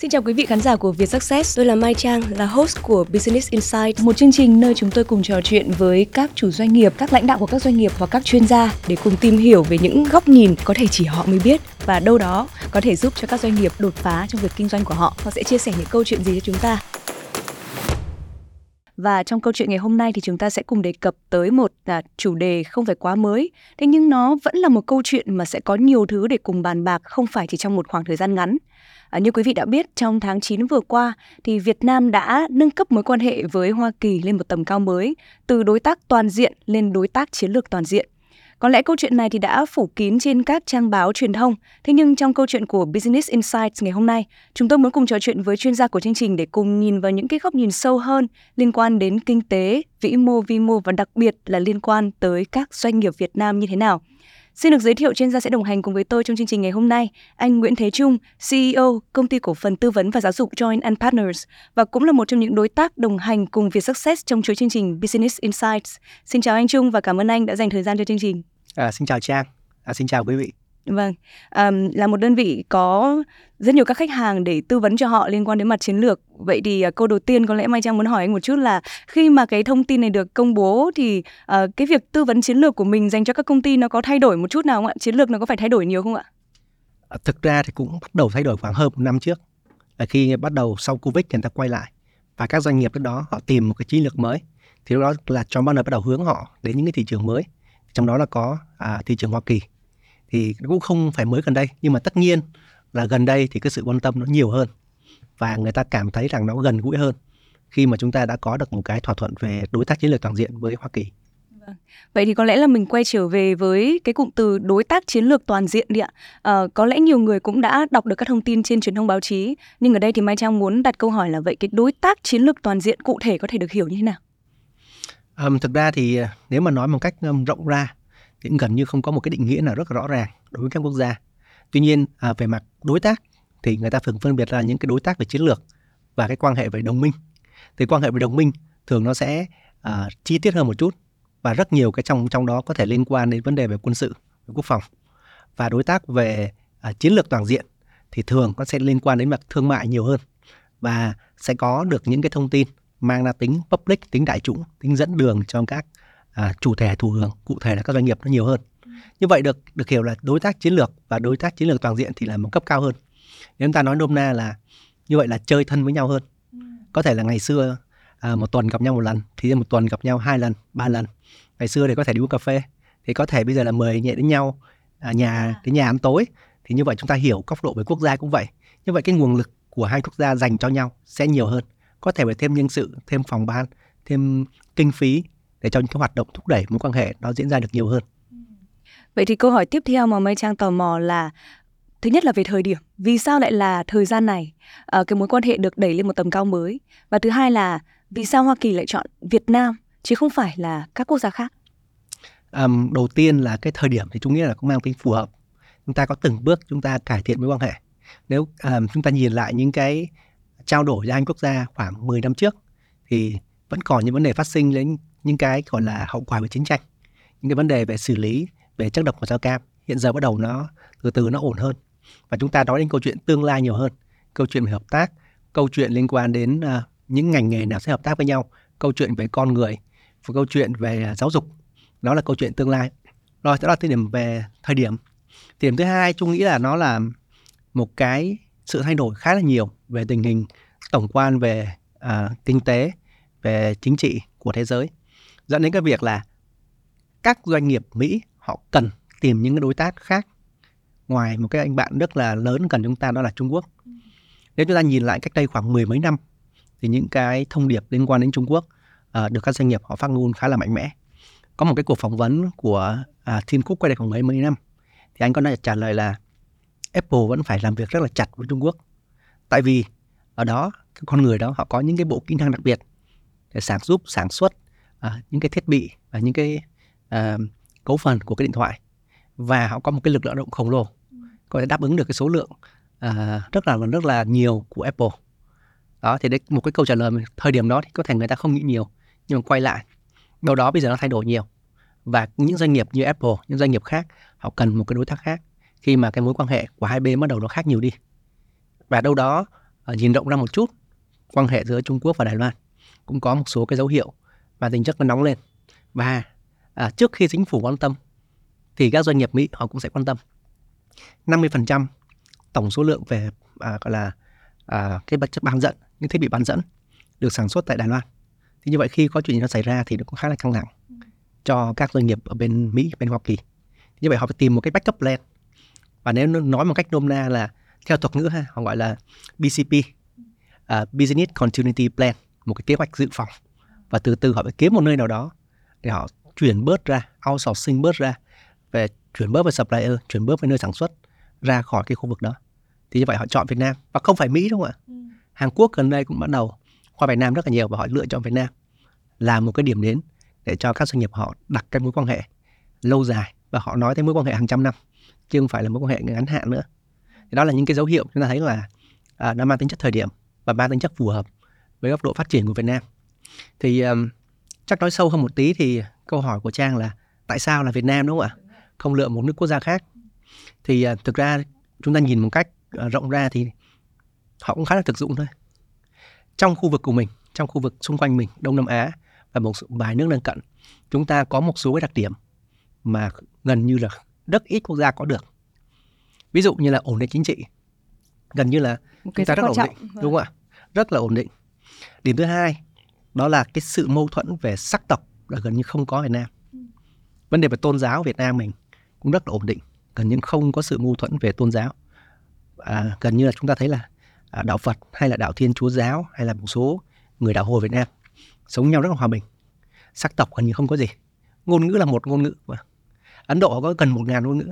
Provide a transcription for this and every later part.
Xin chào quý vị khán giả của Việt Success, tôi là Mai Trang, là host của Business Insight, một chương trình nơi chúng tôi cùng trò chuyện với các chủ doanh nghiệp, các lãnh đạo của các doanh nghiệp hoặc các chuyên gia để cùng tìm hiểu về những góc nhìn có thể chỉ họ mới biết và đâu đó có thể giúp cho các doanh nghiệp đột phá trong việc kinh doanh của họ. Họ sẽ chia sẻ những câu chuyện gì cho chúng ta. Và trong câu chuyện ngày hôm nay thì chúng ta sẽ cùng đề cập tới một à, chủ đề không phải quá mới, thế nhưng nó vẫn là một câu chuyện mà sẽ có nhiều thứ để cùng bàn bạc không phải chỉ trong một khoảng thời gian ngắn. À, như quý vị đã biết, trong tháng 9 vừa qua thì Việt Nam đã nâng cấp mối quan hệ với Hoa Kỳ lên một tầm cao mới, từ đối tác toàn diện lên đối tác chiến lược toàn diện. Có lẽ câu chuyện này thì đã phủ kín trên các trang báo truyền thông. Thế nhưng trong câu chuyện của Business Insights ngày hôm nay, chúng tôi muốn cùng trò chuyện với chuyên gia của chương trình để cùng nhìn vào những cái góc nhìn sâu hơn liên quan đến kinh tế, vĩ mô, vi mô và đặc biệt là liên quan tới các doanh nghiệp Việt Nam như thế nào. Xin được giới thiệu chuyên gia sẽ đồng hành cùng với tôi trong chương trình ngày hôm nay, anh Nguyễn Thế Trung, CEO công ty cổ phần tư vấn và giáo dục join and Partners và cũng là một trong những đối tác đồng hành cùng Việt Success trong chuỗi chương trình Business Insights. Xin chào anh Trung và cảm ơn anh đã dành thời gian cho chương trình. À, xin chào Trang, à, xin chào quý vị. Vâng, à, là một đơn vị có rất nhiều các khách hàng để tư vấn cho họ liên quan đến mặt chiến lược. Vậy thì uh, câu đầu tiên có lẽ Mai Trang muốn hỏi anh một chút là khi mà cái thông tin này được công bố thì uh, cái việc tư vấn chiến lược của mình dành cho các công ty nó có thay đổi một chút nào không ạ? Chiến lược nó có phải thay đổi nhiều không ạ? À, thực ra thì cũng bắt đầu thay đổi khoảng hơn một năm trước. Là khi bắt đầu sau Covid người ta quay lại và các doanh nghiệp lúc đó họ tìm một cái chiến lược mới thì lúc đó là John Banner bắt đầu hướng họ đến những cái thị trường mới trong đó là có à, thị trường Hoa Kỳ thì cũng không phải mới gần đây nhưng mà tất nhiên là gần đây thì cái sự quan tâm nó nhiều hơn và người ta cảm thấy rằng nó gần gũi hơn khi mà chúng ta đã có được một cái thỏa thuận về đối tác chiến lược toàn diện với Hoa Kỳ. Vâng. Vậy thì có lẽ là mình quay trở về với cái cụm từ đối tác chiến lược toàn diện đi ạ. À, có lẽ nhiều người cũng đã đọc được các thông tin trên truyền thông báo chí, nhưng ở đây thì Mai Trang muốn đặt câu hỏi là vậy cái đối tác chiến lược toàn diện cụ thể có thể được hiểu như thế nào? Um, thực ra thì à, nếu mà nói một cách rộng ra thì gần như không có một cái định nghĩa nào rất rõ ràng đối với các quốc gia. Tuy nhiên à, về mặt đối tác thì người ta thường phân biệt ra những cái đối tác về chiến lược và cái quan hệ về đồng minh. Thì quan hệ về đồng minh thường nó sẽ à, chi tiết hơn một chút và rất nhiều cái trong trong đó có thể liên quan đến vấn đề về quân sự, về quốc phòng. Và đối tác về à, chiến lược toàn diện thì thường nó sẽ liên quan đến mặt thương mại nhiều hơn và sẽ có được những cái thông tin mang ra tính public, tính đại chúng, tính dẫn đường cho các à, chủ thể thụ hưởng, cụ thể là các doanh nghiệp nó nhiều hơn. Như vậy được được hiểu là đối tác chiến lược và đối tác chiến lược toàn diện thì là một cấp cao hơn. Nếu chúng ta nói nôm na là như vậy là chơi thân với nhau hơn. Có thể là ngày xưa à, một tuần gặp nhau một lần, thì một tuần gặp nhau hai lần, ba lần. Ngày xưa thì có thể đi uống cà phê, thì có thể bây giờ là mời nhẹ đến nhau à, nhà đến nhà ăn tối. Thì như vậy chúng ta hiểu góc độ về quốc gia cũng vậy. Như vậy cái nguồn lực của hai quốc gia dành cho nhau sẽ nhiều hơn. Có thể phải thêm nhân sự, thêm phòng ban, thêm kinh phí để cho những cái hoạt động thúc đẩy mối quan hệ nó diễn ra được nhiều hơn. Vậy thì câu hỏi tiếp theo mà Mai Trang tò mò là thứ nhất là về thời điểm, vì sao lại là thời gian này uh, cái mối quan hệ được đẩy lên một tầm cao mới và thứ hai là vì sao Hoa Kỳ lại chọn Việt Nam chứ không phải là các quốc gia khác? Um, đầu tiên là cái thời điểm thì chúng nghĩ là cũng mang tính phù hợp. Chúng ta có từng bước chúng ta cải thiện mối quan hệ. Nếu um, chúng ta nhìn lại những cái trao đổi giữa hai quốc gia khoảng 10 năm trước thì vẫn còn những vấn đề phát sinh đến những cái gọi là hậu quả của chiến tranh những cái vấn đề về xử lý về chất độc của sao cam. Hiện giờ bắt đầu nó từ từ nó ổn hơn. Và chúng ta nói đến câu chuyện tương lai nhiều hơn. Câu chuyện về hợp tác câu chuyện liên quan đến uh, những ngành nghề nào sẽ hợp tác với nhau. Câu chuyện về con người và câu chuyện về uh, giáo dục. Đó là câu chuyện tương lai. Rồi đó là thời điểm về thời điểm. Điểm thứ hai tôi nghĩ là nó là một cái sự thay đổi khá là nhiều về tình hình tổng quan về uh, kinh tế về chính trị của thế giới dẫn đến cái việc là các doanh nghiệp Mỹ họ cần tìm những cái đối tác khác ngoài một cái anh bạn rất là lớn cần chúng ta đó là Trung Quốc. Nếu chúng ta nhìn lại cách đây khoảng mười mấy năm thì những cái thông điệp liên quan đến Trung Quốc uh, được các doanh nghiệp họ phát ngôn khá là mạnh mẽ. Có một cái cuộc phỏng vấn của uh, Tim Cook quay đây khoảng mấy mấy năm thì anh có nói trả lời là Apple vẫn phải làm việc rất là chặt với Trung Quốc. Tại vì ở đó cái con người đó họ có những cái bộ kỹ năng đặc biệt để sản giúp sản xuất à, những cái thiết bị và những cái à, cấu phần của cái điện thoại. Và họ có một cái lực lượng động khổng lồ có thể đáp ứng được cái số lượng à, rất là rất là nhiều của Apple. Đó thì đấy một cái câu trả lời thời điểm đó thì có thể người ta không nghĩ nhiều nhưng mà quay lại đâu đó bây giờ nó thay đổi nhiều. Và những doanh nghiệp như Apple những doanh nghiệp khác họ cần một cái đối tác khác khi mà cái mối quan hệ của hai bên bắt đầu nó khác nhiều đi. Và đâu đó ờ, nhìn rộng ra một chút quan hệ giữa Trung Quốc và Đài Loan cũng có một số cái dấu hiệu và tính chất nó nóng lên. Và à, trước khi chính phủ quan tâm thì các doanh nghiệp Mỹ họ cũng sẽ quan tâm. 50% tổng số lượng về à, gọi là à, cái vật chất bán dẫn những thiết bị bán dẫn được sản xuất tại Đài Loan. Thì như vậy khi có chuyện gì nó xảy ra thì nó cũng khá là căng thẳng cho các doanh nghiệp ở bên Mỹ bên Hoa Kỳ. Như vậy họ phải tìm một cái backup plan. Và nếu nói một cách nôm na là theo thuật ngữ ha họ gọi là BCP uh, à, Business Continuity Plan một cái kế hoạch dự phòng và từ từ họ phải kiếm một nơi nào đó để họ chuyển bớt ra outsourcing bớt ra về chuyển bớt về supplier chuyển bớt về nơi sản xuất ra khỏi cái khu vực đó. Thì như vậy họ chọn Việt Nam. Và không phải Mỹ đúng không ạ? Ừ. Hàn Quốc gần đây cũng bắt đầu qua Việt Nam rất là nhiều và họ lựa chọn Việt Nam là một cái điểm đến để cho các doanh nghiệp họ đặt cái mối quan hệ lâu dài và họ nói tới mối quan hệ hàng trăm năm chứ không phải là mối quan hệ ngắn hạn nữa. Thì đó là những cái dấu hiệu chúng ta thấy là à, nó mang tính chất thời điểm và mang tính chất phù hợp với góc độ phát triển của Việt Nam thì um, chắc nói sâu hơn một tí thì câu hỏi của Trang là tại sao là Việt Nam đúng không ạ? Không lựa một nước quốc gia khác. Thì uh, thực ra chúng ta nhìn một cách uh, rộng ra thì họ cũng khá là thực dụng thôi. Trong khu vực của mình trong khu vực xung quanh mình Đông Nam Á và một vài nước lân cận chúng ta có một số cái đặc điểm mà gần như là rất ít quốc gia có được. Ví dụ như là ổn định chính trị. Gần như là chúng ta rất ổn định vâng. đúng không ạ? Rất là ổn định. Điểm thứ hai đó là cái sự mâu thuẫn về sắc tộc là gần như không có ở Việt Nam. Vấn đề về tôn giáo Việt Nam mình cũng rất là ổn định gần như không có sự mâu thuẫn về tôn giáo. À, gần như là chúng ta thấy là à, đạo Phật hay là đạo Thiên Chúa giáo hay là một số người đạo Hồi Việt Nam sống nhau rất là hòa bình. Sắc tộc gần như không có gì. Ngôn ngữ là một ngôn ngữ mà Ấn Độ có gần một ngàn ngôn ngữ.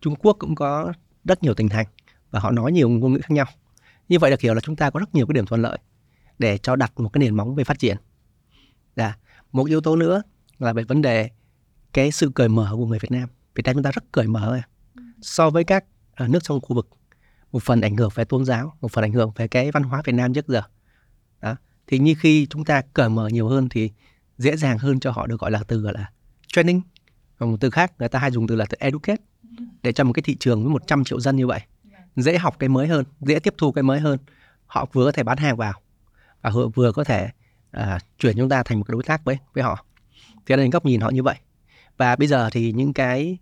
Trung Quốc cũng có rất nhiều tỉnh thành và họ nói nhiều ngôn ngữ khác nhau. Như vậy là hiểu là chúng ta có rất nhiều cái điểm thuận lợi để cho đặt một cái nền móng về phát triển. Là một yếu tố nữa là về vấn đề cái sự cởi mở của người Việt Nam. Việt Nam chúng ta rất cởi mở so với các ờ, nước trong khu vực, một phần ảnh hưởng về tôn giáo, một phần ảnh hưởng về cái văn hóa Việt Nam trước giờ. Đó. Thì như khi chúng ta cởi mở nhiều hơn thì dễ dàng hơn cho họ được gọi là từ, gọi là, training. Và một từ khác người ta hay dùng từ là từ educate. Để cho một cái thị trường với 100 triệu dân như vậy, dễ học cái mới hơn, dễ tiếp thu cái mới hơn. Họ vừa có thể bán hàng vào và họ vừa có thể à, chuyển chúng ta thành một đối tác với với họ. Thế nên góc nhìn họ như vậy. Và bây giờ thì những cái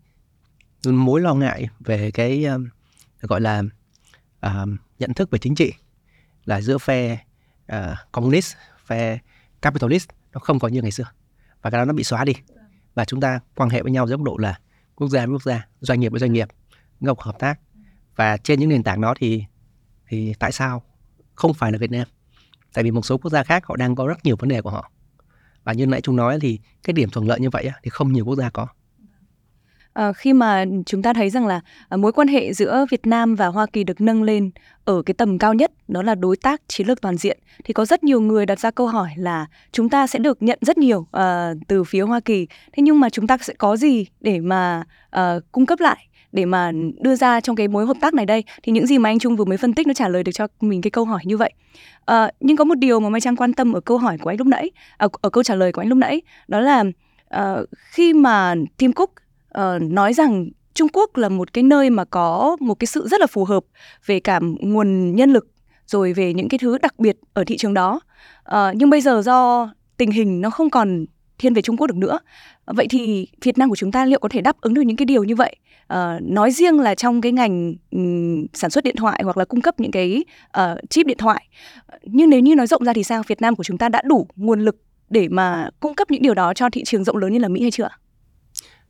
mối lo ngại về cái um, gọi là um, nhận thức về chính trị là giữa phe uh, communist phe capitalist nó không còn như ngày xưa. Và cái đó nó bị xóa đi. Và chúng ta quan hệ với nhau dưới góc độ là quốc gia với quốc gia doanh nghiệp với doanh nghiệp góc hợp tác. Và trên những nền tảng đó thì thì tại sao không phải là Việt Nam? Tại vì một số quốc gia khác họ đang có rất nhiều vấn đề của họ. Và như nãy chúng nói thì cái điểm thuận lợi như vậy thì không nhiều quốc gia có. À, khi mà chúng ta thấy rằng là à, mối quan hệ giữa Việt Nam và Hoa Kỳ được nâng lên ở cái tầm cao nhất đó là đối tác chiến lược toàn diện thì có rất nhiều người đặt ra câu hỏi là chúng ta sẽ được nhận rất nhiều uh, từ phía Hoa Kỳ. Thế nhưng mà chúng ta sẽ có gì để mà uh, cung cấp lại để mà đưa ra trong cái mối hợp tác này đây thì những gì mà anh Trung vừa mới phân tích nó trả lời được cho mình cái câu hỏi như vậy à, nhưng có một điều mà Mai Trang quan tâm ở câu hỏi của anh lúc nãy ở, ở câu trả lời của anh lúc nãy đó là uh, khi mà Tim Cook uh, nói rằng Trung Quốc là một cái nơi mà có một cái sự rất là phù hợp về cả nguồn nhân lực rồi về những cái thứ đặc biệt ở thị trường đó. Uh, nhưng bây giờ do tình hình nó không còn thiên về Trung Quốc được nữa. Vậy thì Việt Nam của chúng ta liệu có thể đáp ứng được những cái điều như vậy? Uh, nói riêng là trong cái ngành um, sản xuất điện thoại hoặc là cung cấp những cái uh, chip điện thoại. Nhưng nếu như nói rộng ra thì sao? Việt Nam của chúng ta đã đủ nguồn lực để mà cung cấp những điều đó cho thị trường rộng lớn như là Mỹ hay chưa?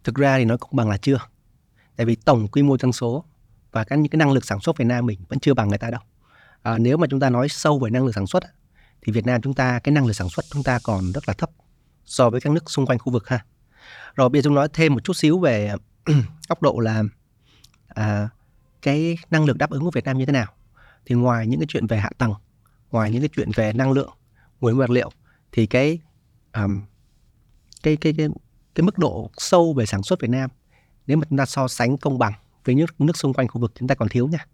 thực ra thì nó cũng bằng là chưa tại vì tổng quy mô dân số và các những cái năng lực sản xuất Việt Nam mình vẫn chưa bằng người ta đâu à, nếu mà chúng ta nói sâu về năng lực sản xuất thì Việt Nam chúng ta cái năng lực sản xuất chúng ta còn rất là thấp so với các nước xung quanh khu vực ha. Rồi bây giờ chúng nói thêm một chút xíu về góc độ là à, cái năng lực đáp ứng của Việt Nam như thế nào. Thì ngoài những cái chuyện về hạ tầng ngoài những cái chuyện về năng lượng nguồn nguyên vật liệu thì cái um, cái cái cái cái mức độ sâu về sản xuất Việt Nam nếu mà chúng ta so sánh công bằng với nước nước xung quanh khu vực chúng ta còn thiếu nha.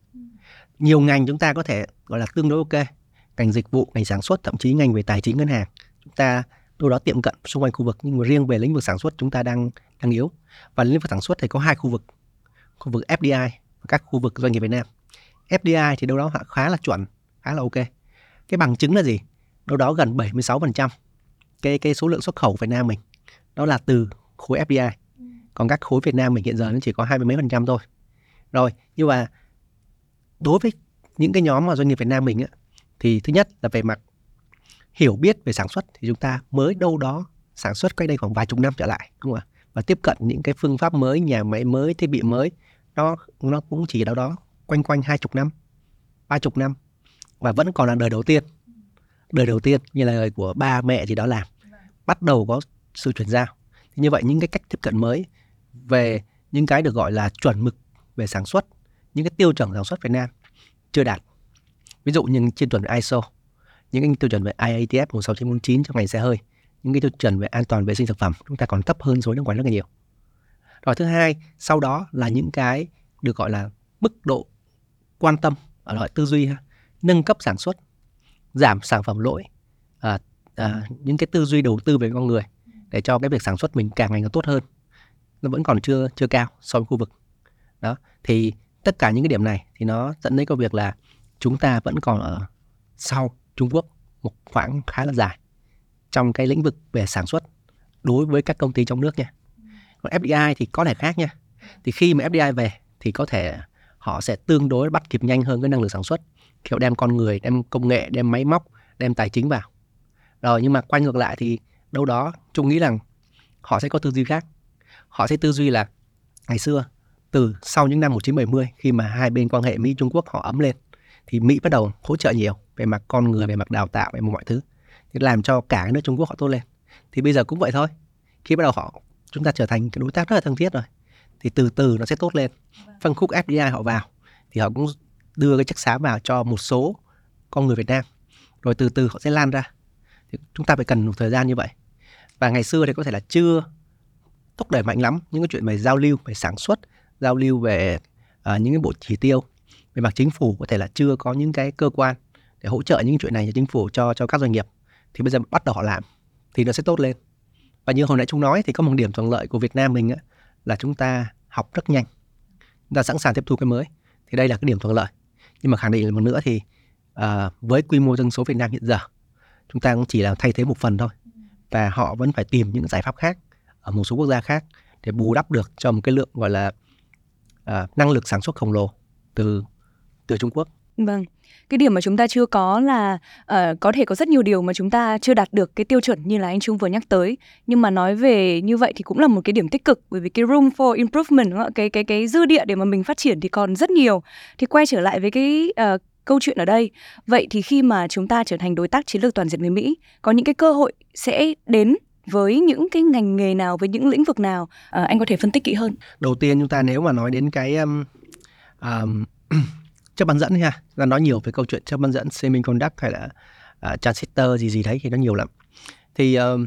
Nhiều ngành chúng ta có thể gọi là tương đối ok ngành dịch vụ ngành sản xuất thậm chí ngành về tài chính ngân hàng. Chúng ta đâu đó tiệm cận xung quanh khu vực nhưng mà riêng về lĩnh vực sản xuất chúng ta đang đang yếu. Và lĩnh vực sản xuất thì có hai khu vực khu vực FDI và các khu vực doanh nghiệp Việt Nam. FDI thì đâu đó khá là chuẩn khá là ok. Cái bằng chứng là gì? Đâu đó gần 76% cái cái số lượng xuất khẩu Việt Nam mình đó là từ khối FDI còn các khối Việt Nam mình hiện giờ nó chỉ có hai mươi mấy phần trăm thôi. Rồi nhưng mà đối với những cái nhóm mà doanh nghiệp Việt Nam mình á, thì thứ nhất là về mặt hiểu biết về sản xuất thì chúng ta mới đâu đó sản xuất cách đây khoảng vài chục năm trở lại, đúng không ạ? Và tiếp cận những cái phương pháp mới, nhà máy mới, thiết bị mới, nó nó cũng chỉ đâu đó quanh quanh hai chục năm, ba chục năm và vẫn còn là đời đầu tiên. Đời đầu tiên như là đời của ba mẹ thì đó làm bắt đầu có sự chuyển giao. Thì như vậy những cái cách tiếp cận mới về những cái được gọi là chuẩn mực về sản xuất, những cái tiêu chuẩn sản xuất Việt Nam chưa đạt. Ví dụ như trên chuẩn ISO những cái tiêu chuẩn về IATF 16949 trong ngành xe hơi. Những cái tiêu chuẩn về an toàn vệ sinh thực phẩm chúng ta còn thấp hơn số nước ngoài rất là nhiều. Rồi thứ hai sau đó là những cái được gọi là mức độ quan tâm ở loại tư duy ha. Nâng cấp sản xuất giảm sản phẩm lỗi à, à, những cái tư duy đầu tư về con người để cho cái việc sản xuất mình càng ngày càng tốt hơn nó vẫn còn chưa chưa cao so với khu vực. Đó thì tất cả những cái điểm này thì nó dẫn đến cái việc là chúng ta vẫn còn ở sau Trung Quốc một khoảng khá là dài trong cái lĩnh vực về sản xuất đối với các công ty trong nước nha. Còn FDI thì có thể khác nha. Thì khi mà FDI về thì có thể họ sẽ tương đối bắt kịp nhanh hơn cái năng lực sản xuất, kiểu đem con người, đem công nghệ, đem máy móc, đem tài chính vào. Rồi, nhưng mà quay ngược lại thì đâu đó trung nghĩ rằng họ sẽ có tư duy khác. Họ sẽ tư duy là ngày xưa, từ sau những năm 1970 khi mà hai bên quan hệ Mỹ Trung Quốc họ ấm lên thì Mỹ bắt đầu hỗ trợ nhiều về mặt con người về mặt đào tạo về mọi thứ. Thì làm cho cả nước Trung Quốc họ tốt lên. Thì bây giờ cũng vậy thôi. Khi bắt đầu họ chúng ta trở thành cái đối tác rất là thân thiết rồi thì từ từ nó sẽ tốt lên. Phân khúc FDI họ vào thì họ cũng đưa cái chất xám vào cho một số con người Việt Nam. Rồi từ từ họ sẽ lan ra. Thì chúng ta phải cần một thời gian như vậy. Và ngày xưa thì có thể là chưa thúc đẩy mạnh lắm những cái chuyện về giao lưu về sản xuất giao lưu về uh, những cái bộ chỉ tiêu về mặt chính phủ có thể là chưa có những cái cơ quan để hỗ trợ những chuyện này cho chính phủ cho cho các doanh nghiệp. Thì bây giờ bắt đầu họ làm thì nó sẽ tốt lên. Và như hồi nãy chúng nói thì có một điểm thuận lợi của Việt Nam mình á, là chúng ta học rất nhanh. Chúng ta sẵn sàng tiếp thu cái mới. Thì đây là cái điểm thuận lợi. Nhưng mà khẳng định một nữa thì uh, với quy mô dân số Việt Nam hiện giờ chúng ta cũng chỉ là thay thế một phần thôi. Và họ vẫn phải tìm những giải pháp khác ở một số quốc gia khác để bù đắp được cho một cái lượng gọi là uh, năng lực sản xuất khổng lồ từ từ Trung Quốc. Vâng, cái điểm mà chúng ta chưa có là uh, có thể có rất nhiều điều mà chúng ta chưa đạt được cái tiêu chuẩn như là anh Trung vừa nhắc tới. Nhưng mà nói về như vậy thì cũng là một cái điểm tích cực bởi vì cái room for improvement đúng không? cái cái cái dư địa để mà mình phát triển thì còn rất nhiều. Thì quay trở lại với cái uh, câu chuyện ở đây. Vậy thì khi mà chúng ta trở thành đối tác chiến lược toàn diện với Mỹ, có những cái cơ hội sẽ đến với những cái ngành nghề nào với những lĩnh vực nào à, anh có thể phân tích kỹ hơn đầu tiên chúng ta nếu mà nói đến cái um, um, chất bán dẫn ha ra nói nhiều về câu chuyện chất bán dẫn semiconductor hay là uh, transistor gì gì đấy thì nó nhiều lắm. Thì uh,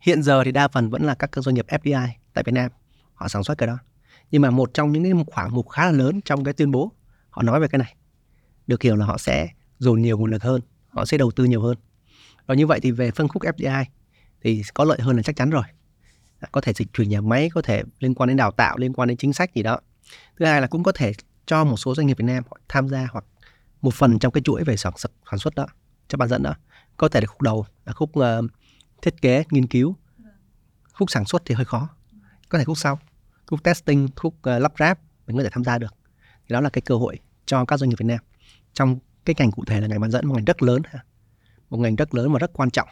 hiện giờ thì đa phần vẫn là các doanh nghiệp FDI tại Việt Nam họ sản xuất cái đó. Nhưng mà một trong những cái khoảng mục khá là lớn trong cái tuyên bố họ nói về cái này. Được hiểu là họ sẽ dồn nhiều nguồn lực hơn họ sẽ đầu tư nhiều hơn. Và như vậy thì về phân khúc FDI thì có lợi hơn là chắc chắn rồi. Có thể dịch chuyển nhà máy có thể liên quan đến đào tạo liên quan đến chính sách gì đó. Thứ hai là cũng có thể cho một số doanh nghiệp Việt Nam họ tham gia hoặc một phần trong cái chuỗi về sản xuất sản xuất đó cho bán dẫn đó. Có thể là khúc đầu là khúc uh, thiết kế nghiên cứu. Khúc sản xuất thì hơi khó. Có thể khúc sau khúc testing khúc uh, lắp ráp mình có thể tham gia được. Thì đó là cái cơ hội cho các doanh nghiệp Việt Nam. Trong cái ngành cụ thể là ngành bán dẫn một ngành rất lớn một ngành rất lớn và rất quan trọng.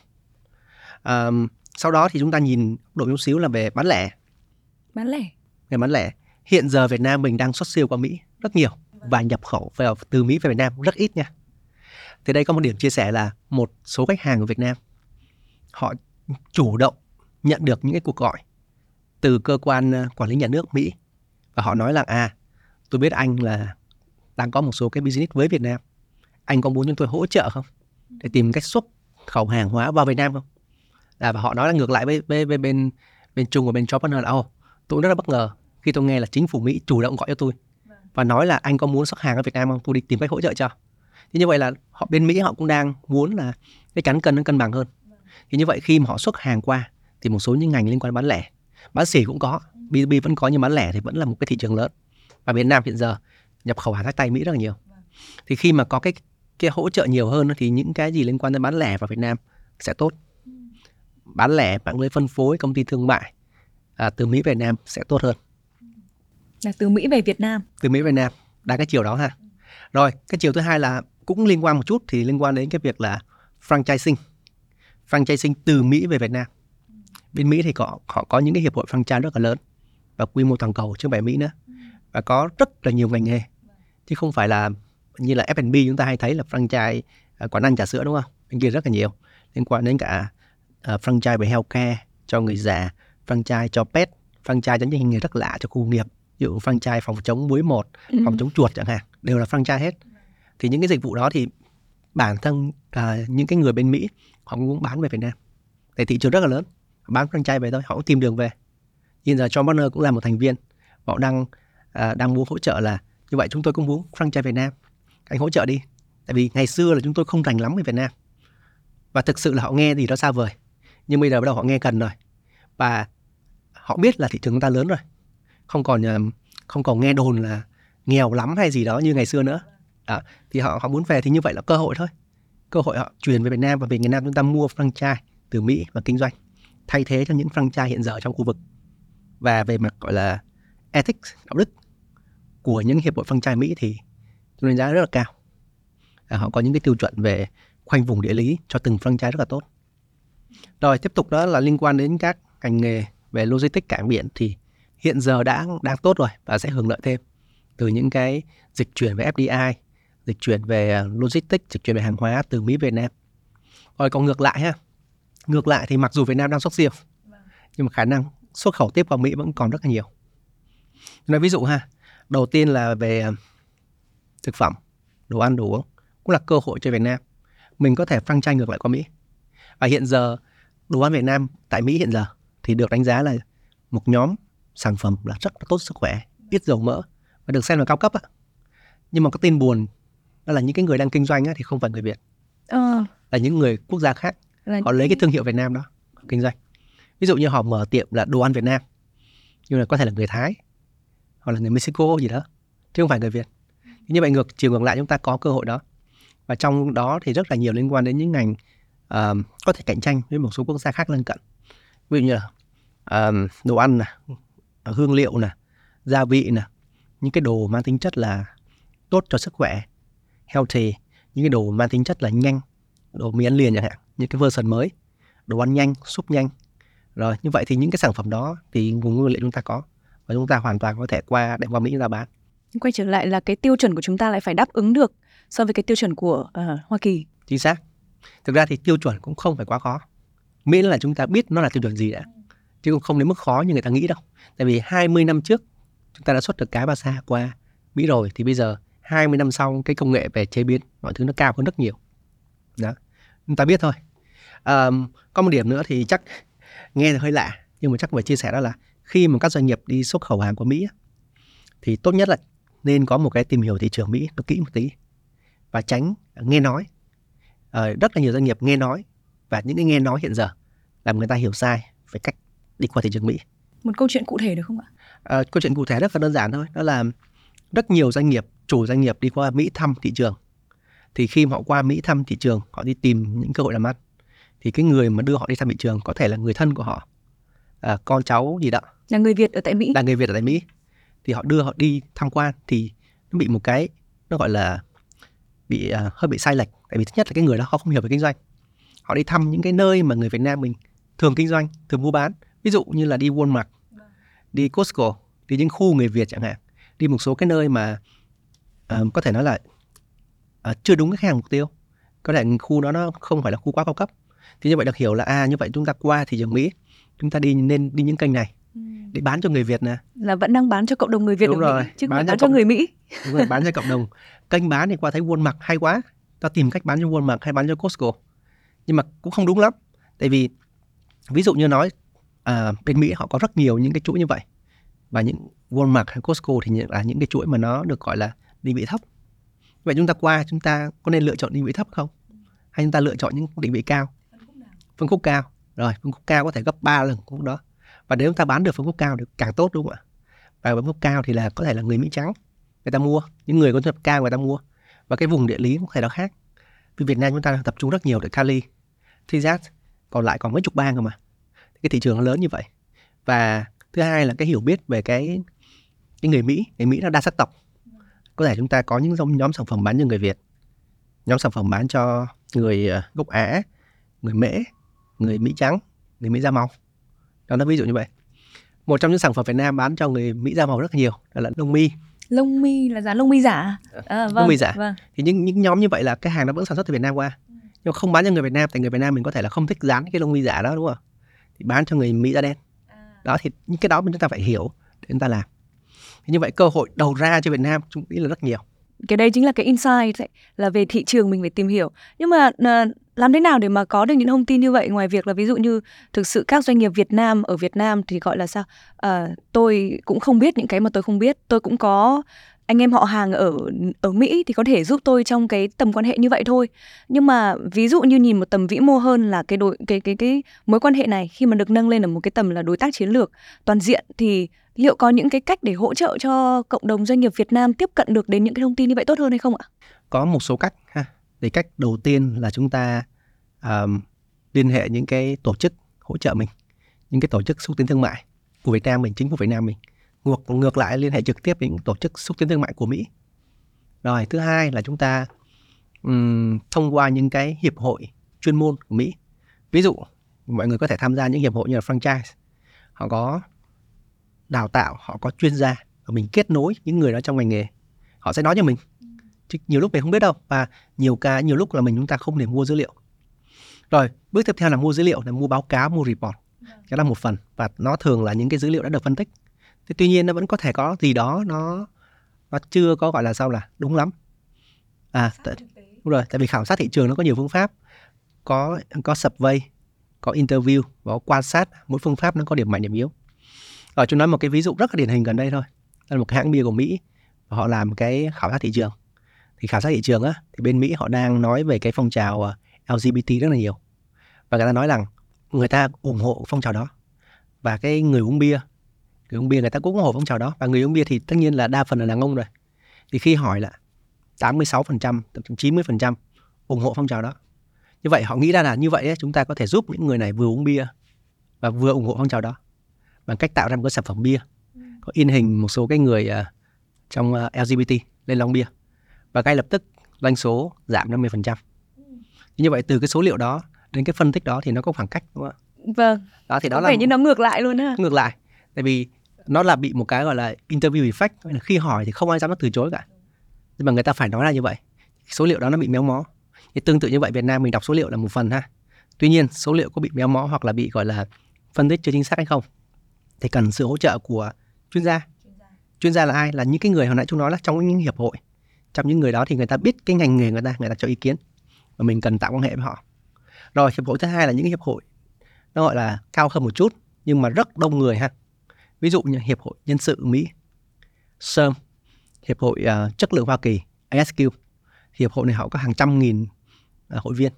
À, sau đó thì chúng ta nhìn độ chút xíu là về bán lẻ. Bán lẻ. Về bán lẻ hiện giờ Việt Nam mình đang xuất siêu qua Mỹ rất nhiều và nhập khẩu vào từ Mỹ về Việt Nam rất ít nha. Thì đây có một điểm chia sẻ là một số khách hàng của Việt Nam họ chủ động nhận được những cái cuộc gọi từ cơ quan ờ, quản lý nhà nước Mỹ và họ nói là à tôi biết anh là đang có một số cái business với Việt Nam. Anh có muốn chúng tôi hỗ trợ không? Để tìm cách xuất khẩu hàng hóa vào Việt Nam không? À, và họ nói là ngược lại với, với, với bên bên Trung và bên job partner là oh, tôi rất là bất ngờ khi tôi nghe là chính phủ Mỹ chủ động gọi cho tôi và nói là anh có muốn xuất hàng ở Việt Nam không? Tôi đi tìm cách hỗ trợ cho. Thì như vậy là họ bên Mỹ họ cũng đang muốn là cái cán cân nó cân bằng hơn. Thì như vậy khi mà họ xuất hàng qua thì một số những ngành liên quan bán lẻ bán xỉ cũng có B2B vẫn có nhưng bán lẻ thì vẫn là một cái thị trường lớn. Và Việt Nam hiện giờ nhập khẩu hàng sách tay Mỹ rất là nhiều. Thì khi mà có cái cái hỗ trợ nhiều hơn thì những cái gì liên quan đến bán lẻ vào Việt Nam sẽ tốt. Bán lẻ mạng lưới phân phối công ty thương mại à, từ Mỹ về Việt Nam sẽ tốt hơn là từ Mỹ về Việt Nam. Từ Mỹ về Việt Nam đa cái chiều đó ha. Rồi cái chiều thứ hai là cũng liên quan một chút thì liên quan đến cái việc là franchising. Franchising từ Mỹ về Việt Nam. Bên Mỹ thì có họ có những cái hiệp hội franchise rất là lớn và quy mô toàn cầu chứ không phải Mỹ nữa. Và có rất là nhiều ngành nghề. Chứ không phải là như là F&B chúng ta hay thấy là franchise à, quán ăn trà sữa đúng không? Bên kia rất là nhiều. Liên quan đến cả uh, franchise về healthcare cho người già franchise cho pet franchise cho những ngành nghề rất lạ cho khu nghiệp ví dụ franchise phòng chống muối một ừ. phòng chống chuột chẳng hạn đều là franchise hết. Thì những cái dịch vụ đó thì bản thân uh, những cái người bên Mỹ họ cũng bán về Việt Nam. Tại thị trường rất là lớn bán franchise về thôi họ cũng tìm đường về. Hiện giờ John Partner cũng là một thành viên họ đang uh, đang muốn hỗ trợ là như vậy chúng tôi cũng muốn franchise Việt Nam anh hỗ trợ đi. Tại vì ngày xưa là chúng tôi không rành lắm về Việt Nam. Và thực sự là họ nghe thì nó xa vời nhưng bây giờ bắt đầu họ nghe cần rồi. Và họ biết là thị trường chúng ta lớn rồi không còn ờ, không còn nghe đồn là nghèo lắm hay gì đó như ngày xưa nữa. À, thì họ họ muốn về thì như vậy là cơ hội thôi. Cơ hội họ truyền về Việt Nam và về Việt Nam chúng ta mua franchise từ Mỹ và kinh doanh thay thế cho những franchise hiện giờ trong khu vực. Và về mặt gọi là ethics đạo đức của những hiệp hội franchise Mỹ thì tôi đánh giá rất là cao. À, họ có những cái tiêu chuẩn về khoanh vùng địa lý cho từng franchise rất là tốt. Rồi tiếp tục đó là liên quan đến các ngành nghề về logistics cảng biển thì hiện giờ đã đang tốt rồi và sẽ hưởng lợi thêm từ những cái dịch chuyển về FDI, dịch chuyển về ờ, logistics, dịch chuyển về hàng hóa từ Mỹ về Việt Nam. Rồi còn ngược lại ha. Ngược lại thì mặc dù Việt Nam đang xuất siêu nhưng mà khả năng xuất khẩu tiếp vào Mỹ vẫn còn rất là nhiều. Nói ví dụ ha, đầu tiên là về ờ, thực phẩm, đồ ăn, đồ uống cũng là cơ hội cho Việt Nam. Mình có thể franchise ngược lại qua Mỹ. Và hiện giờ đồ ăn Việt Nam tại Mỹ hiện giờ thì được đánh giá là một nhóm sản phẩm là rất là tốt sức khỏe, ít dầu mỡ và được xem là cao cấp á. Nhưng mà có tin buồn đó là những cái người đang kinh doanh á, thì không phải người Việt. Ờ. Là những người quốc gia khác. Là họ lấy cái thương hiệu Việt Nam đó kinh doanh. Ví dụ như họ mở tiệm là đồ ăn Việt Nam nhưng mà có thể là người Thái hoặc là người Mexico gì đó chứ không phải người Việt. Như vậy ngược chiều ngược lại chúng ta có cơ hội đó và trong đó thì rất là nhiều liên quan đến những ngành uh, có thể cạnh tranh với một số quốc gia khác lân cận ví dụ như là uh, đồ ăn này hương liệu nè gia vị nè những cái đồ mang tính chất là tốt cho sức khỏe healthy những cái đồ mang tính chất là nhanh đồ mì ăn liền chẳng hạn những cái version mới đồ ăn nhanh súp nhanh. Rồi như vậy thì những cái sản phẩm đó thì nguồn nguyên liệu chúng ta có và chúng ta hoàn toàn có thể qua đem qua Mỹ ra bán. Quay trở lại là cái tiêu chuẩn của chúng ta lại phải đáp ứng được so với cái tiêu chuẩn của uh, Hoa Kỳ. Chính xác. Thực ra thì tiêu chuẩn cũng không phải quá khó. Miễn là chúng ta biết nó là tiêu chuẩn gì đã chứ cũng không đến mức khó như người ta nghĩ đâu. Tại vì 20 năm trước chúng ta đã xuất được cá ba sa qua Mỹ rồi thì bây giờ 20 năm sau cái công nghệ về chế biến mọi thứ nó cao hơn rất nhiều. Đó chúng ta biết thôi. À, có một điểm nữa thì chắc nghe thì hơi lạ nhưng mà chắc phải chia sẻ đó là khi mà các doanh nghiệp đi xuất khẩu hàng của Mỹ thì tốt nhất là nên có một cái tìm hiểu thị trường Mỹ nó kỹ một tí và tránh nghe nói. À, rất là nhiều doanh nghiệp nghe nói và những cái nghe nói hiện giờ làm người ta hiểu sai về cách đi qua thị trường Mỹ. Một câu chuyện cụ thể được không ạ? À, câu chuyện cụ thể rất là đơn giản thôi, đó là rất nhiều doanh nghiệp, chủ doanh nghiệp đi qua Mỹ thăm thị trường. Thì khi họ qua Mỹ thăm thị trường, họ đi tìm những cơ hội làm ăn. Thì cái người mà đưa họ đi thăm thị trường có thể là người thân của họ, à, con cháu gì đó. Là người Việt ở tại Mỹ. Là người Việt ở tại Mỹ. Thì họ đưa họ đi tham quan thì nó bị một cái nó gọi là bị uh, hơi bị sai lệch tại vì thứ nhất là cái người đó họ không hiểu về kinh doanh họ đi thăm những cái nơi mà người Việt Nam mình thường kinh doanh thường mua bán ví dụ như là đi Walmart đi Costco đi những khu người Việt chẳng hạn đi một số cái nơi mà uh, có thể nói là uh, chưa đúng cái khách hàng mục tiêu. Có thể khu đó nó không phải là khu quá cao cấp. Thì như vậy được hiểu là à như vậy chúng ta qua thị trường Mỹ chúng ta đi nên đi những kênh này ừ. để bán cho người Việt nè. Là vẫn đang bán cho cộng đồng người Việt đúng rồi Mỹ, chứ bán, bán cho, cho người Mỹ. Đúng rồi bán cho cộng đồng. Kênh bán thì qua thấy Walmart hay quá ta tìm cách bán cho Walmart hay bán cho Costco. Nhưng mà cũng không đúng lắm tại vì ví dụ như nói à, bên Mỹ họ có rất nhiều những cái chuỗi như vậy. Và những Walmart hay Costco thì là những cái chuỗi mà nó được gọi là định vị thấp. Vậy chúng ta qua chúng ta có nên lựa chọn định vị thấp không? Hay chúng ta lựa chọn những định vị cao? Phân khúc cao. Rồi phân khúc cao có thể gấp 3 lần khúc đó. Và nếu chúng ta bán được phân khúc cao thì càng tốt đúng không ạ? Và phân khúc cao thì là có thể là người Mỹ trắng người ta mua. Những người có thu nhập cao người ta mua. Và cái vùng địa lý cũng thể nó khác. Vì Việt Nam chúng ta tập trung rất nhiều tại Cali, Texas, còn lại còn mấy chục bang cơ mà. Cái thị trường nó lớn như vậy. Và thứ hai là cái hiểu biết về cái cái người Mỹ, người Mỹ nó đa sắc tộc. Có thể chúng ta có những nhóm, sản phẩm bán cho người Việt, nhóm sản phẩm bán cho người ờ, gốc Á, người Mễ, người Mỹ trắng, người Mỹ da màu. Đó là ví dụ như vậy. Một trong những sản phẩm Việt Nam bán cho người Mỹ da màu rất nhiều đó là lông mi. Lông mi là dán lông mi giả. À, vâng, lông mi giả. Vâng. Thì những những nhóm như vậy là cái hàng nó vẫn sản xuất từ Việt Nam qua. Nhưng không bán cho người Việt Nam tại người Việt Nam mình có thể là không thích dán cái lông mi giả đó đúng không? Thì bán cho người Mỹ da đen. À. Đó thì những cái đó chúng ta phải hiểu để chúng ta làm. Thì như vậy cơ hội đầu ra cho Việt Nam chúng nghĩ là rất nhiều cái đây chính là cái insight đấy, là về thị trường mình phải tìm hiểu nhưng mà uh, làm thế nào để mà có được những thông tin như vậy ngoài việc là ví dụ như thực sự các doanh nghiệp Việt Nam ở Việt Nam thì gọi là sao uh, tôi cũng không biết những cái mà tôi không biết tôi cũng có anh em họ hàng ở ở Mỹ thì có thể giúp tôi trong cái tầm quan hệ như vậy thôi. Nhưng mà ví dụ như nhìn một tầm vĩ mô hơn là cái đối cái cái cái mối quan hệ này khi mà được nâng lên ở một cái tầm là đối tác chiến lược toàn diện thì liệu có những cái cách để hỗ trợ cho cộng đồng doanh nghiệp Việt Nam tiếp cận được đến những cái thông tin như vậy tốt hơn hay không ạ? Có một số cách ha. Thì cách đầu tiên là chúng ta um, liên hệ những cái tổ chức hỗ trợ mình, những cái tổ chức xúc tiến thương mại của Việt Nam mình, chính phủ Việt Nam mình. Ngược ngược lại liên hệ trực tiếp với những tổ chức xúc tiến thương mại của Mỹ. Rồi thứ hai là chúng ta um, thông qua những cái hiệp hội chuyên môn của Mỹ. Ví dụ mọi người có thể tham gia những hiệp hội như là franchise. Họ có đào tạo họ có chuyên gia và mình kết nối những người đó trong ngành nghề họ sẽ nói cho mình chứ nhiều lúc mình không biết đâu và nhiều cái nhiều lúc là mình chúng ta không thể mua dữ liệu rồi bước tiếp theo là mua dữ liệu là mua báo cáo mua report đó là một phần và nó thường là những cái dữ liệu đã được phân tích thế tuy nhiên nó vẫn có thể có gì đó nó nó chưa có gọi là sao là đúng lắm. À t- đúng rồi tại vì khảo sát thị trường nó có nhiều phương pháp. Có có survey có interview và có quan sát mỗi phương pháp nó có điểm mạnh điểm yếu. Ở ờ, chúng nói một cái ví dụ rất là điển hình gần đây thôi. Là một cái hãng bia của Mỹ họ làm cái khảo sát thị trường. Thì khảo sát thị trường á thì bên Mỹ họ đang nói về cái phong trào ờ, LGBT rất là nhiều. Và người ta nói rằng người ta ủng hộ phong trào đó. Và cái người uống bia người uống bia người ta cũng ủng hộ phong trào đó và người uống bia thì tất nhiên là đa phần là đàn ông rồi thì khi hỏi là 86% thậm chí 90% ủng hộ phong trào đó như vậy họ nghĩ ra là như vậy ấy, chúng ta có thể giúp những người này vừa uống bia và vừa ủng hộ phong trào đó bằng cách tạo ra một cái sản phẩm bia có in hình một số cái người uh, trong uh, à, LGBT lên lon bia và ngay lập tức doanh số giảm 50%. Ừ. Như vậy từ cái số liệu đó đến cái phân tích đó thì nó có khoảng cách đúng không ạ? Vâng. Đó thì đó là như nó ngược lại luôn ha. Ngược lại. Tại vì nó là bị một cái gọi là interview effect, là khi hỏi thì không ai dám từ chối cả. Nhưng mà người ta phải nói là như vậy. Số liệu đó nó bị méo mó. Thì tương tự như vậy Việt Nam mình đọc số liệu là một phần ha. Tuy nhiên số liệu có bị méo mó hoặc là bị gọi là phân tích chưa chính xác hay không thì cần sự hỗ trợ của chuyên gia chuyên gia là ai là những cái người hồi nãy chúng nói là trong những hiệp hội trong những người đó thì người ta biết cái ngành nghề người ta người ta cho ý kiến và mình cần tạo quan hệ với họ rồi hiệp hội thứ hai là những hiệp hội nó gọi là cao hơn một chút nhưng mà rất đông người ha ví dụ như hiệp hội nhân sự mỹ SERM hiệp hội uh, chất lượng hoa kỳ ASQ hiệp hội này họ có hàng trăm nghìn uh, hội viên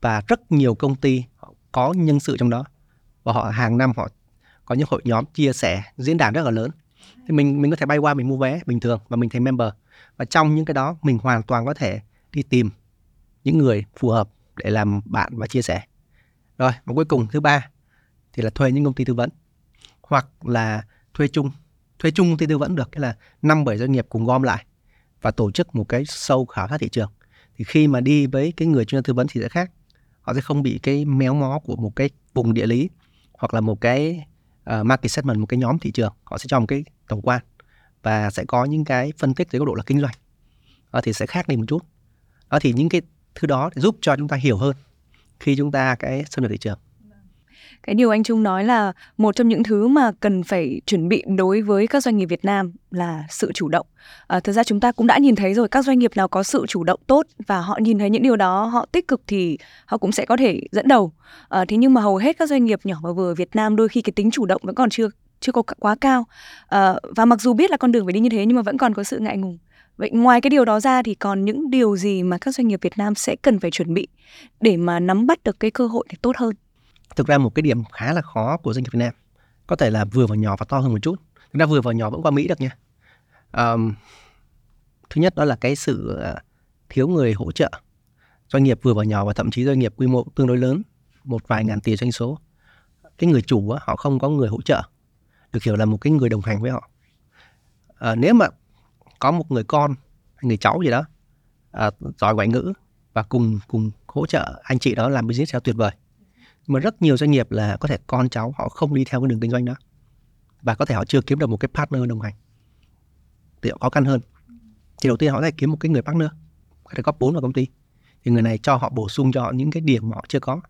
và rất nhiều công ty họ có nhân sự trong đó và họ hàng năm họ có những hội nhóm chia sẻ diễn đàn rất là lớn. Thì mình mình có thể bay qua mình mua vé bình thường và mình thành member và trong những cái đó mình hoàn toàn có thể đi tìm những người phù hợp để làm bạn và chia sẻ. Rồi và cuối cùng thứ ba thì là thuê những công ty tư vấn hoặc là thuê chung. Thuê chung thì tư vấn được cái là năm bảy doanh nghiệp cùng gom lại và tổ chức một cái sâu khảo sát thị trường. Thì khi mà đi với cái người chuyên tư vấn thì sẽ khác. Họ sẽ không bị cái méo mó của một cái vùng địa lý hoặc là một cái uh, market segment một cái nhóm thị trường. Họ sẽ cho một cái tổng quan và sẽ có những cái phân tích dưới góc độ là kinh doanh. Uh, thì sẽ khác đi một chút. Đó thì những cái thứ đó để giúp cho chúng ta hiểu hơn khi chúng ta cái xâm nhập thị trường cái điều anh Trung nói là một trong những thứ mà cần phải chuẩn bị đối với các doanh nghiệp Việt Nam là sự chủ động. À, thực ra chúng ta cũng đã nhìn thấy rồi các doanh nghiệp nào có sự chủ động tốt và họ nhìn thấy những điều đó họ tích cực thì họ cũng sẽ có thể dẫn đầu. À, thế nhưng mà hầu hết các doanh nghiệp nhỏ và vừa Việt Nam đôi khi cái tính chủ động vẫn còn chưa chưa có quá cao. À, và mặc dù biết là con đường phải đi như thế nhưng mà vẫn còn có sự ngại ngùng. Vậy ngoài cái điều đó ra thì còn những điều gì mà các doanh nghiệp Việt Nam sẽ cần phải chuẩn bị để mà nắm bắt được cái cơ hội này tốt hơn? Thực ra một cái điểm khá là khó của doanh nghiệp Việt Nam có thể là vừa và nhỏ và to hơn một chút. Thực ra vừa và nhỏ vẫn qua Mỹ được nha. Um, thứ nhất đó là cái sự ờ, thiếu người hỗ trợ. Doanh nghiệp vừa và nhỏ và thậm chí doanh nghiệp quy mô tương đối lớn một vài ngàn tỷ doanh số. Cái người chủ á, họ không có người hỗ trợ được hiểu là một cái người đồng hành với họ. À, nếu mà có một người con hay người cháu gì đó à, giỏi ngoại ngữ và cùng cùng hỗ trợ anh chị đó làm business theo tuyệt vời mà rất nhiều doanh nghiệp là có thể con cháu họ không đi theo cái đường kinh doanh đó. Và có thể họ chưa kiếm được một cái partner đồng hành. Thì họ khó khăn hơn. Thì đầu tiên họ phải kiếm một cái người partner, có thể góp vốn vào công ty. Thì người này cho họ bổ sung cho họ những cái điểm mà họ chưa có.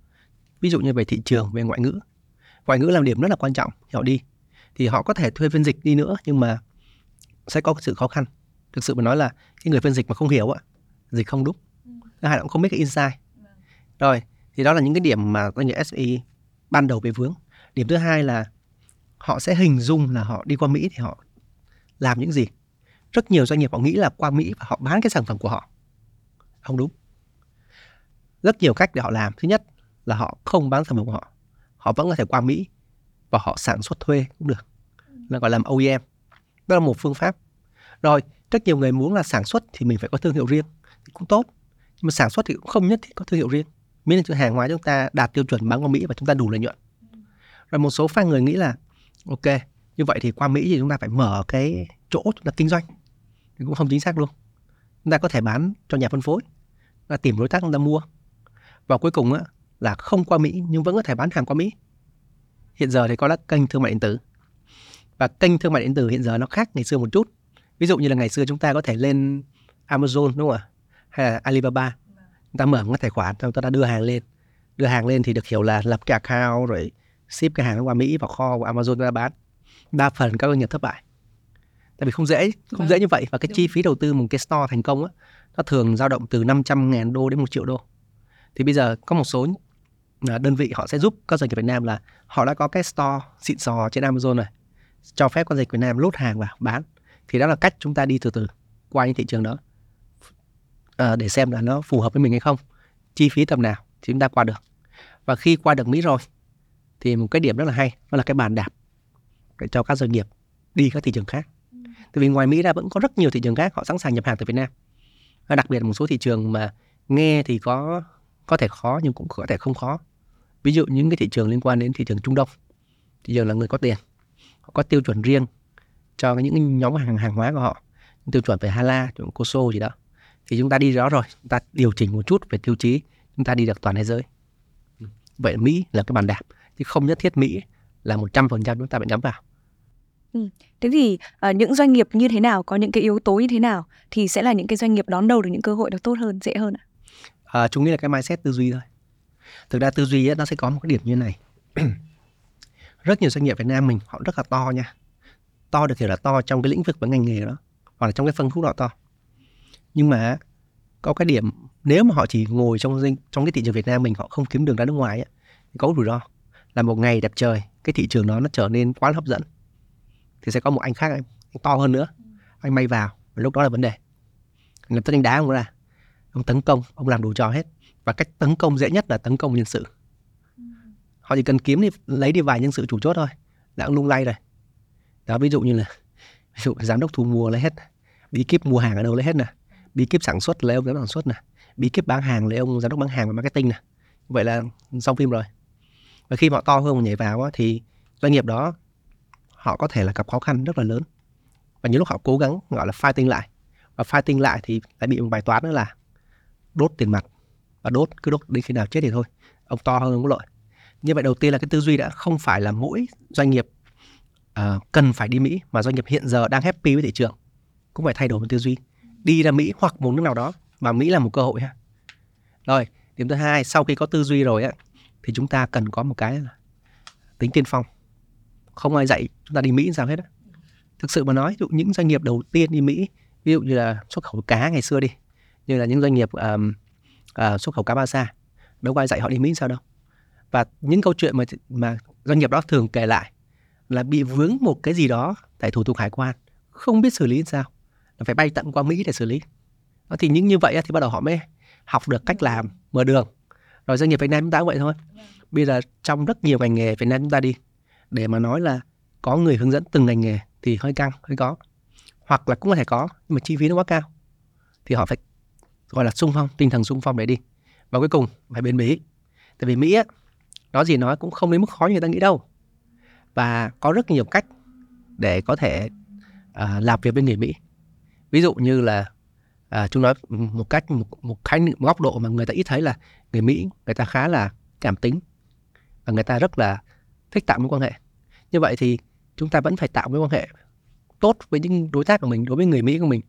Ví dụ như về thị trường, về ngoại ngữ. Ngoại ngữ làm điểm rất là quan trọng thì họ đi. Thì họ có thể thuê phiên dịch đi nữa, nhưng mà sẽ có sự khó khăn. Thực sự mà nói là cái người phiên dịch mà không hiểu ạ dịch không đúng. Thứ hai là cũng không biết cái insight. Rồi thì đó là những cái điểm mà doanh nghiệp SE ban đầu bị vướng. Điểm thứ hai là họ sẽ hình dung là họ đi qua Mỹ thì họ làm những gì. Rất nhiều doanh nghiệp họ nghĩ là qua Mỹ và họ bán cái sản phẩm của họ. Không đúng. Rất nhiều cách để họ làm. Thứ nhất là họ không bán sản phẩm của họ. Họ vẫn có thể qua Mỹ và họ sản xuất thuê cũng được. Là gọi làm OEM đó là một phương pháp. Rồi, rất nhiều người muốn là sản xuất thì mình phải có thương hiệu riêng thì cũng tốt. Nhưng mà sản xuất thì cũng không nhất thiết có thương hiệu riêng miễn là hàng hóa chúng ta đạt tiêu chuẩn bán qua Mỹ và chúng ta đủ lợi nhuận. Rồi một số fan người nghĩ là ok như vậy thì qua Mỹ thì chúng ta phải mở cái chỗ chúng ta kinh doanh. Thì cũng không chính xác luôn. Chúng ta có thể bán cho nhà phân phối là tìm đối tác chúng ta mua. Và cuối cùng á, là không qua Mỹ nhưng vẫn có thể bán hàng qua Mỹ. Hiện giờ thì có các kênh thương mại điện tử. Và kênh thương mại điện tử hiện giờ nó khác ngày xưa một chút. Ví dụ như là ngày xưa chúng ta có thể lên Amazon đúng không ạ? Hay là Alibaba ta mở một cái tài khoản chúng ta đã đưa hàng lên. Đưa hàng lên thì được hiểu là lập cái account rồi ship cái hàng qua Mỹ vào kho của Amazon ra bán. Đa phần các doanh nghiệp thất bại. Tại vì không dễ không vâng. dễ như vậy. Và cái chi phí đầu tư một cái store thành công á nó thường dao động từ 500 ngàn đô đến một triệu đô. Thì bây giờ có một số à, đơn vị họ sẽ giúp các doanh nghiệp Việt Nam là họ đã có cái store xịn sò trên Amazon này cho phép các doanh nghiệp Việt Nam lốt hàng vào bán. Thì đó là cách chúng ta đi từ từ qua những thị trường đó uh, để xem là nó phù hợp với mình hay không. Chi phí tầm nào thì chúng ta qua được. Và khi qua được Mỹ rồi thì một cái điểm rất là hay đó là cái bàn đạp để cho các doanh nghiệp đi các thị trường khác. Tại vì ngoài Mỹ ra vẫn có rất nhiều thị trường khác họ sẵn sàng nhập hàng từ Việt Nam. Và đặc biệt là một số thị trường mà nghe thì có có thể khó nhưng cũng có thể không khó. Ví dụ những cái thị trường liên quan đến thị trường Trung Đông thị trường là người có tiền họ có tiêu chuẩn riêng cho những nhóm hàng hàng hóa của họ. Tiêu chuẩn về Hala, chuẩn coso gì đó thì chúng ta đi đó rồi chúng ta điều chỉnh một chút về tiêu chí chúng ta đi được toàn thế giới vậy Mỹ là cái bàn đạp chứ không nhất thiết Mỹ là một trăm phần trăm chúng ta phải nhắm vào Ừ. Thế thì uh, những doanh nghiệp như thế nào, có những cái yếu tố như thế nào thì sẽ là những cái doanh nghiệp đón đầu được những cơ hội đó tốt hơn, dễ hơn ạ? À, chúng nghĩ là cái mindset tư duy thôi. Thực ra tư duy ấy, nó sẽ có một cái điểm như này. rất nhiều doanh nghiệp Việt Nam mình họ rất là to nha. To được hiểu là to trong cái lĩnh vực và ngành nghề đó, hoặc là trong cái phân khúc đó to. Nhưng mà có cái điểm nếu mà họ chỉ ngồi trong trong cái thị trường Việt Nam mình họ không kiếm đường ra nước ngoài ấy, thì có rủi ro. Là một ngày đẹp trời cái thị trường đó nó trở nên quá hấp dẫn. Thì sẽ có một anh khác anh, anh to hơn nữa. Anh may vào và lúc đó là vấn đề. Lập tức anh đá ông ra. Ông tấn công ông làm đủ trò hết. Và cách tấn công dễ nhất là tấn công nhân sự. Họ chỉ cần kiếm đi lấy đi vài nhân sự chủ chốt thôi đã lung lay rồi. Đó ví dụ như là ví dụ giám đốc thu mua lấy hết bí kíp mua hàng ở đâu lấy hết nè bí kíp sản xuất là ông giám đốc sản xuất này, bí kíp bán hàng là ông giám đốc bán hàng và marketing này, vậy là xong phim rồi. Và khi họ to hơn nhảy vào á, thì doanh nghiệp đó họ có thể là gặp khó khăn rất là lớn. Và những lúc họ cố gắng gọi là fighting lại. Và fighting lại thì lại bị một bài toán nữa là đốt tiền mặt. Và đốt cứ đốt đến khi nào chết thì thôi. Ông to hơn ông có lợi. Như vậy đầu tiên là cái tư duy đã không phải là mỗi doanh nghiệp uh, cần phải đi Mỹ mà doanh nghiệp hiện giờ đang happy với thị trường. Cũng phải thay đổi một tư duy đi ra Mỹ hoặc một nước nào đó và Mỹ là một cơ hội ha. Rồi điểm thứ hai sau khi có tư duy rồi á thì chúng ta cần có một cái là tính tiên phong. Không ai dạy chúng ta đi Mỹ sao hết á. Thực sự mà nói ví dụ những doanh nghiệp đầu tiên đi Mỹ ví dụ như là xuất khẩu cá ngày xưa đi như là những doanh nghiệp um, uh, xuất khẩu cá ba sa đâu có ai dạy họ đi Mỹ sao đâu. Và những câu chuyện mà mà doanh nghiệp đó thường kể lại là bị vướng một cái gì đó tại thủ tục hải quan không biết xử lý sao là phải bay tận qua Mỹ để xử lý. Đó, thì những như vậy thì bắt đầu họ mới học được cách làm mở đường. Rồi doanh nghiệp Việt Nam chúng ta cũng vậy thôi. Bây giờ trong rất nhiều ngành nghề Việt Nam chúng ta đi để mà nói là có người hướng dẫn từng ngành nghề thì hơi căng hơi có hoặc là cũng có thể có nhưng mà chi phí nó quá cao. Thì họ phải gọi là sung phong tinh thần sung phong để đi. Và cuối cùng phải bên Mỹ tại vì Mỹ á nói gì nói cũng không đến mức khó như người ta nghĩ đâu. Và có rất nhiều cách để có thể uh, làm việc bên người Mỹ ví dụ như là à, chúng nói một cách một, một khái niệm một góc độ mà người ta ít thấy là người Mỹ người ta khá là cảm tính và người ta rất là thích tạo mối quan hệ. Như vậy thì chúng ta vẫn phải tạo mối quan hệ tốt với những đối tác của mình đối với người Mỹ của mình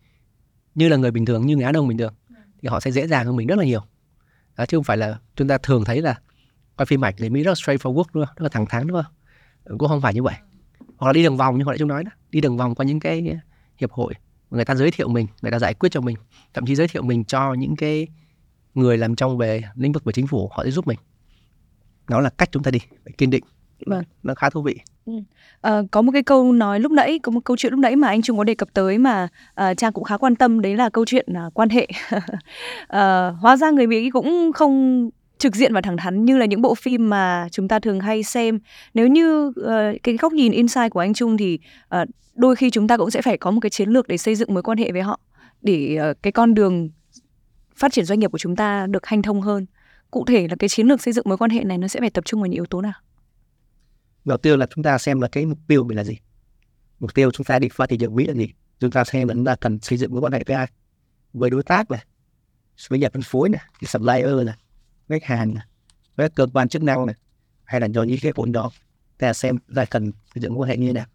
như là người bình thường như người Á Đông bình thường thì họ sẽ dễ dàng hơn mình rất là nhiều. Đó, chứ không phải là chúng ta thường thấy là coi phim ảnh người Mỹ rất là straightforward luôn rất là thẳng thắn đúng không? Ừ, cũng không phải như vậy. Hoặc là đi đường vòng như hồi nãy chúng nói đó đi đường vòng qua những cái hiệp hội người ta giới thiệu mình người ta giải quyết cho mình thậm chí giới thiệu mình cho những cái người làm trong về lĩnh vực của chính phủ họ sẽ giúp mình đó là cách chúng ta đi phải kiên định vâng. nó khá thú vị ừ. à, có một cái câu nói lúc nãy có một câu chuyện lúc nãy mà anh Trung có đề cập tới mà uh, trang cũng khá quan tâm đấy là câu chuyện uh, quan hệ uh, hóa ra người Mỹ cũng không trực diện và thẳng thắn như là những bộ phim mà chúng ta thường hay xem. Nếu như uh, cái góc nhìn inside của anh Trung thì uh, đôi khi chúng ta cũng sẽ phải có một cái chiến lược để xây dựng mối quan hệ với họ để uh, cái con đường phát triển doanh nghiệp của chúng ta được hanh thông hơn. Cụ thể là cái chiến lược xây dựng mối quan hệ này nó sẽ phải tập trung vào những yếu tố nào? Đầu tiên là chúng ta xem là cái mục tiêu mình là gì. Mục tiêu chúng ta đi qua thị trường mỹ là gì. Chúng ta xem là chúng ta cần xây dựng mối quan hệ với ai. Với đối tác này với nhà phân phối này supplier này khách hàng với cơ quan chức năng này, hay là do những cái vốn đó ta xem là cần xây dựng mối quan hệ như thế nào.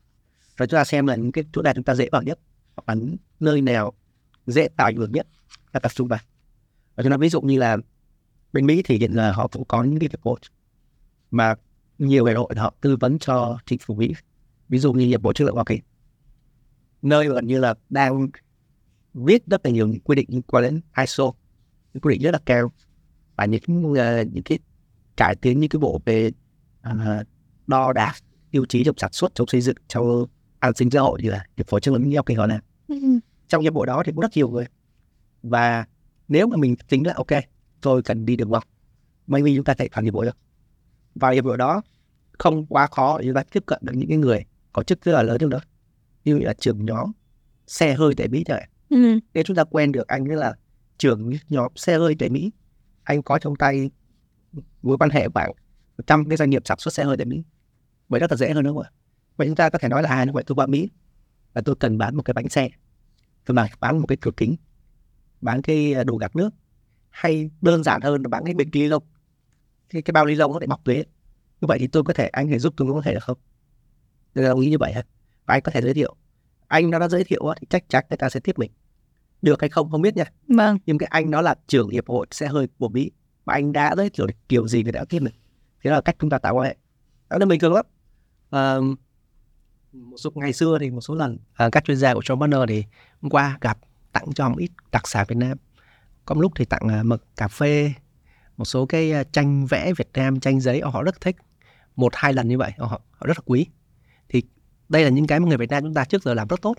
Rồi chúng ta xem là những cái chỗ nào chúng ta dễ vào nhất, hoặc là nơi nào dễ tạo ảnh hưởng nhất, ta tập trung vào. Và chúng ta ví dụ như là bên Mỹ thì hiện giờ họ cũng có những cái hiệp hội mà nhiều hiệp hội họ tư vấn cho chính phủ Mỹ. Ví dụ như hiệp hội chất lượng Hoa Kỳ, nơi gần như là đang viết rất là nhiều những quy định liên quan đến ISO, những quy định rất là cao và những uh, những cái cải tiến những cái bộ về uh, đo đạc tiêu chí trong sản xuất trong xây dựng trong an sinh xã hội như là hội chất lượng Hoa Kỳ họ làm ừ. trong hiệp hội đó thì cũng rất nhiều người. Và nếu mà mình tính là ok tôi cần đi đường vòng maybe chúng ta chạy phản hiệp hội được. Và hiệp hội đó không quá khó để chúng ta tiếp cận được những cái người có chức rất là lớn trong đó. Như là trưởng nhóm xe hơi tại Mỹ chẳng ừ. nếu chúng ta quen được anh ấy là trưởng nhóm xe hơi tại Mỹ anh có trong tay mối quan hệ khoảng trăm cái doanh nghiệp sản xuất xe hơi tại Mỹ? Vậy rất là dễ hơn đúng không ạ? Vậy chúng ta có thể nói là à như vậy tôi vào Mỹ và tôi cần bán một cái bánh xe. Tôi mà bán một cái cửa kính bán cái à, đồ gạt nước hay đơn giản hơn là bán cái bịch ni lông cái, cái bao ni lông có thể bọc thuế như vậy thì tôi có thể anh thể giúp tôi có thể được không? Tôi đồng ý như vậy và anh có thể giới thiệu. Anh nó đã giới thiệu thì chắc chắn người ta sẽ tiếp mình được hay không không biết nha. Vâng. Nhưng cái anh nó là trưởng hiệp hội xe hơi của mỹ. Và anh đã giới thiệu kiểu gì người đã tiếp mình thế là cách chúng ta tạo quan hệ. Đó là bình thường lắm. À, một số ngày xưa thì một số lần à, các chuyên gia của John Banner thì hôm qua gặp tặng cho một ít đặc sản Việt Nam. Có một lúc thì tặng uh, mực cà phê một số cái tranh vẽ Việt Nam tranh giấy. Họ rất thích. Một hai lần như vậy họ, họ rất là quý. Thì đây là những cái mà người Việt Nam chúng ta trước giờ làm rất tốt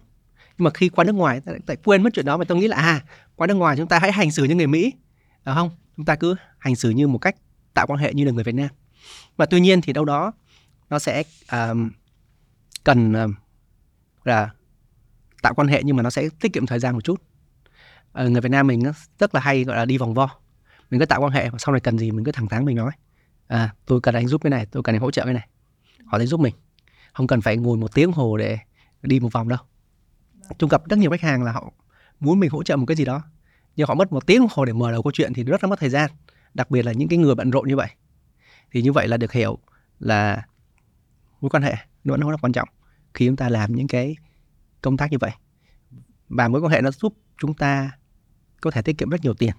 nhưng mà khi qua nước ngoài ta lại quên mất chuyện đó mà tôi nghĩ là à qua nước ngoài chúng ta hãy hành xử như người Mỹ. Được không chúng ta cứ hành xử như một cách tạo quan hệ như là người Việt Nam. Và tuy nhiên thì đâu đó nó sẽ um, cần um, là tạo quan hệ nhưng mà nó sẽ tiết kiệm thời gian một chút. Ờ, người Việt Nam mình rất là hay gọi là đi vòng vo. Mình cứ tạo quan hệ và sau này cần gì mình cứ thẳng thắn mình nói. À tôi cần anh giúp cái này tôi cần anh hỗ trợ cái này. Họ sẽ giúp mình. Không cần phải ngồi một tiếng hồ để đi một vòng đâu chúng gặp rất nhiều khách hàng là họ muốn mình hỗ trợ một cái gì đó, nhưng họ mất một tiếng hồ để mở đầu câu chuyện thì rất là mất thời gian, đặc biệt là những cái người bận rộn như vậy. Thì như vậy là được hiểu là mối quan hệ nó vẫn rất là quan trọng khi chúng ta làm những cái công tác như vậy. Và mối quan hệ nó giúp chúng ta có thể tiết kiệm rất nhiều tiền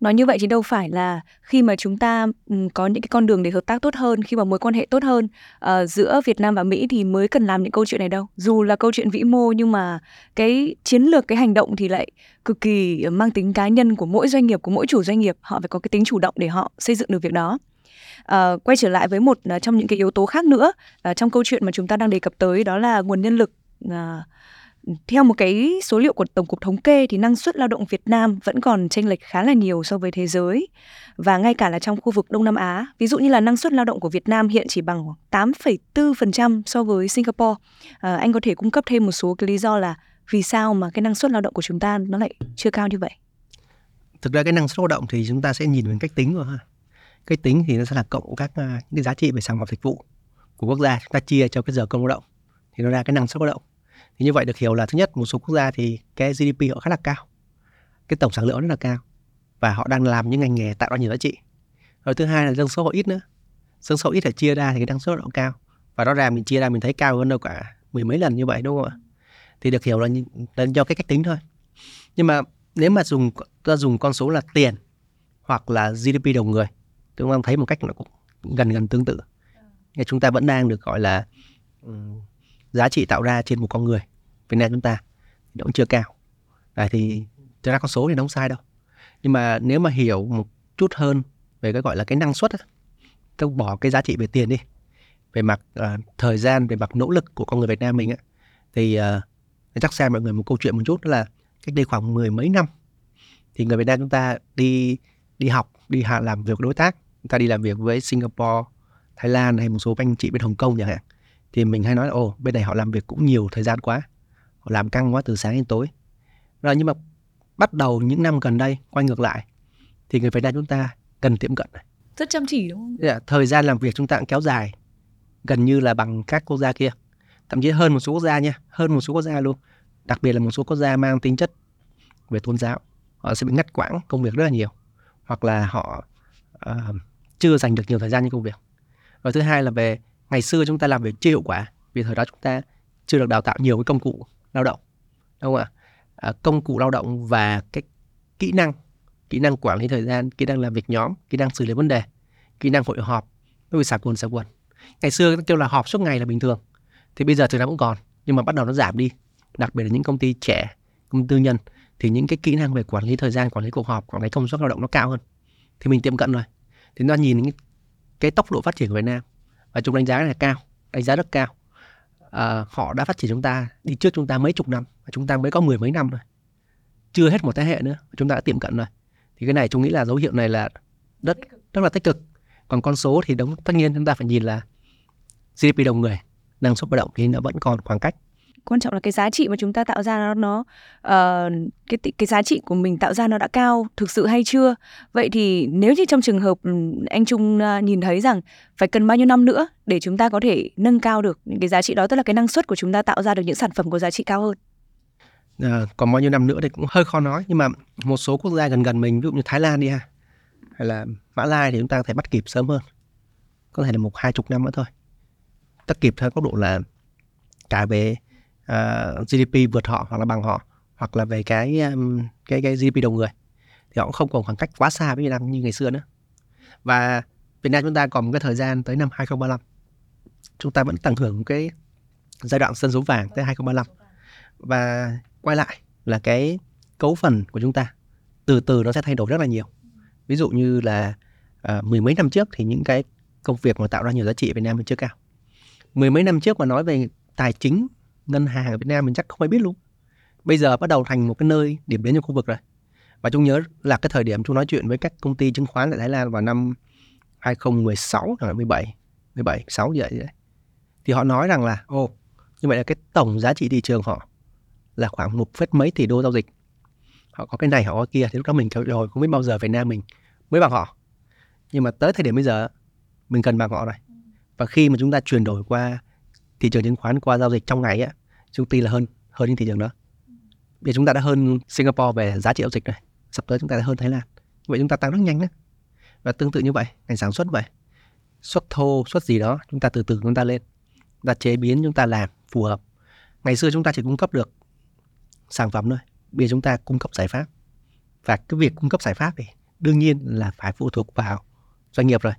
nói như vậy thì đâu phải là khi mà chúng ta có những cái con đường để hợp tác tốt hơn khi mà mối quan hệ tốt hơn uh, giữa Việt Nam và Mỹ thì mới cần làm những câu chuyện này đâu. Dù là câu chuyện vĩ mô nhưng mà cái chiến lược cái hành động thì lại cực kỳ mang tính cá nhân của mỗi doanh nghiệp của mỗi chủ doanh nghiệp. Họ phải có cái tính chủ động để họ xây dựng được việc đó. Uh, quay trở lại với một uh, trong những cái yếu tố khác nữa uh, trong câu chuyện mà chúng ta đang đề cập tới đó là nguồn nhân lực uh, theo một cái số liệu của Tổng cục Thống kê thì năng suất lao động Việt Nam vẫn còn chênh lệch khá là nhiều so với thế giới và ngay cả là trong khu vực Đông Nam Á. Ví dụ như là năng suất lao động của Việt Nam hiện chỉ bằng 8,4% so với Singapore. À, anh có thể cung cấp thêm một số cái lý do là vì sao mà cái năng suất lao động của chúng ta nó lại chưa cao như vậy? thực ra cái năng suất lao động thì chúng ta sẽ nhìn vào cách tính rồi ha cách tính thì nó sẽ là cộng các những cái giá trị về sản phẩm dịch vụ của quốc gia chúng ta chia cho cái giờ công lao động thì nó ra cái năng suất lao động thì như vậy được hiểu là thứ nhất một số quốc gia thì cái GDP họ khá là cao. Cái tổng sản lượng rất là cao. Và họ đang làm những ngành nghề tạo ra nhiều giá trị. Rồi thứ hai là dân số họ ít nữa. Dân số ít là chia ra thì cái năng suất họ cao. Và rõ ràng mình chia ra mình thấy cao hơn đâu cả mười mấy lần như vậy đúng không ạ? Thì được hiểu là, là do cái cách tính thôi. Nhưng mà nếu mà dùng ta dùng con số là tiền hoặc là GDP đầu người tôi ta thấy một cách nó cũng gần gần tương tự. Thì chúng ta vẫn đang được gọi là um, giá trị tạo ra trên một con người. Việt Nam chúng ta nó cũng chưa cao. Đấy thì thực ra con số thì nó không sai đâu. Nhưng mà nếu mà hiểu một chút hơn về cái gọi là cái năng suất tôi bỏ cái giá trị về tiền đi về mặt uh, thời gian về mặt nỗ lực của con người Việt Nam mình á thì uh, chắc xem mọi người một câu chuyện một chút đó là cách đây khoảng mười mấy năm thì người Việt Nam chúng ta đi đi học đi làm việc đối tác. Chúng ta đi làm việc với Singapore Thái Lan hay một số anh chị bên Hồng Kông chẳng hạn thì mình hay nói là ồ bên này họ làm việc cũng nhiều thời gian quá họ làm căng quá từ sáng đến tối. Rồi nhưng mà bắt đầu những năm gần đây quay ngược lại thì người Việt Nam chúng ta gần tiệm cận này. Rất chăm chỉ đúng không? Yeah, thời gian làm việc chúng ta cũng kéo dài gần như là bằng các quốc gia kia thậm chí hơn một số quốc gia nha hơn một số quốc gia luôn. Đặc biệt là một số quốc gia mang tính chất về tôn giáo họ sẽ bị ngắt quãng công việc rất là nhiều hoặc là họ uh, chưa dành được nhiều thời gian cho công việc. Rồi thứ hai là về ngày xưa chúng ta làm việc chưa hiệu quả vì thời đó chúng ta chưa được đào tạo nhiều cái công cụ lao động đúng không ạ? À, công cụ lao động và cái kỹ năng kỹ năng quản lý thời gian kỹ năng làm việc nhóm kỹ năng xử lý vấn đề kỹ năng hội họp nó bị xả quần xả quần. Ngày xưa kêu là họp suốt ngày là bình thường thì bây giờ thực ra cũng còn nhưng mà bắt đầu nó giảm đi. Đặc biệt là những công ty trẻ công ty tư nhân thì những cái kỹ năng về quản lý thời gian quản lý cuộc họp quản lý công suất lao động nó cao hơn. Thì mình tiệm cận rồi. Thì nó nhìn cái tốc độ phát triển của Việt Nam và chúng đánh giá là cao đánh giá rất cao. À, họ đã phát triển chúng ta đi trước chúng ta mấy chục năm và chúng ta mới có mười mấy năm rồi chưa hết một thế hệ nữa chúng ta đã tiệm cận rồi. Thì cái này chúng nghĩ là dấu hiệu này là rất rất là tích cực. Còn con số thì đúng tất nhiên chúng ta phải nhìn là GDP đầu người năng suất lao động thì nó vẫn còn khoảng cách quan trọng là cái giá trị mà chúng ta tạo ra nó nó uh, cái cái giá trị của mình tạo ra nó đã cao thực sự hay chưa? Vậy thì nếu như trong trường hợp ừ, anh Trung uh, nhìn thấy rằng phải cần bao nhiêu năm nữa để chúng ta có thể nâng cao được những cái giá trị đó tức là cái năng suất của chúng ta tạo ra được những sản phẩm có giá trị cao hơn? Ờ, à, còn bao nhiêu năm nữa thì cũng hơi khó nói nhưng mà một số quốc gia gần gần mình ví dụ như Thái Lan đi ha hay là Mã Lai thì chúng ta có thể bắt kịp sớm hơn có thể là một hai chục năm nữa thôi. Tất kịp theo góc độ là cả về Ờ, uh, GDP vượt họ hoặc là bằng họ hoặc là về cái um, cái cái GDP đầu người thì họ cũng không còn khoảng cách quá xa với Việt Nam như ngày xưa nữa. Và Việt Nam chúng ta còn một cái thời gian tới năm 2035 chúng ta vẫn tận hưởng cái giai đoạn sân số vàng tới 2035 và quay lại là cái cấu phần của chúng ta từ từ nó sẽ thay đổi rất là nhiều. Ví dụ như là uh, mười mấy năm trước thì những cái công việc mà tạo ra nhiều giá trị ở Việt Nam mình chưa cao. Mười mấy năm trước mà nói về tài chính ngân hàng ở Việt Nam mình chắc không ai biết luôn. Bây giờ bắt đầu thành một cái nơi điểm đến trong khu vực rồi. Và chúng nhớ là cái thời điểm chúng nói chuyện với các công ty chứng khoán tại Thái Lan vào năm 2016 hoặc 17 17 6 vậy đấy. Thì họ nói rằng là ô như vậy là cái tổng giá trị thị trường họ là khoảng một phết mấy tỷ đô giao dịch. Họ có cái này, họ có kia. Thì lúc đó mình kêu, rồi, không biết bao giờ Việt Nam mình mới bằng họ. Nhưng mà tới thời điểm bây giờ, mình cần bằng họ rồi. Và khi mà chúng ta chuyển đổi qua thị trường chứng khoán, qua giao dịch trong ngày á chúng ty là hơn hơn những thị trường đó. Bây giờ chúng ta đã hơn Singapore về giá trị giao dịch này sắp tới chúng ta đã hơn Thái Lan. Vậy chúng ta tăng rất nhanh đấy. Và tương tự như vậy, ngành sản xuất vậy. Xuất thô, xuất gì đó, chúng ta từ từ chúng ta lên. Chúng ta chế biến chúng ta làm, phù hợp. Ngày xưa chúng ta chỉ cung cấp được sản phẩm thôi, bây giờ chúng ta cung cấp giải pháp. Và cái việc cung cấp giải pháp thì đương nhiên là phải phụ thuộc vào doanh nghiệp rồi.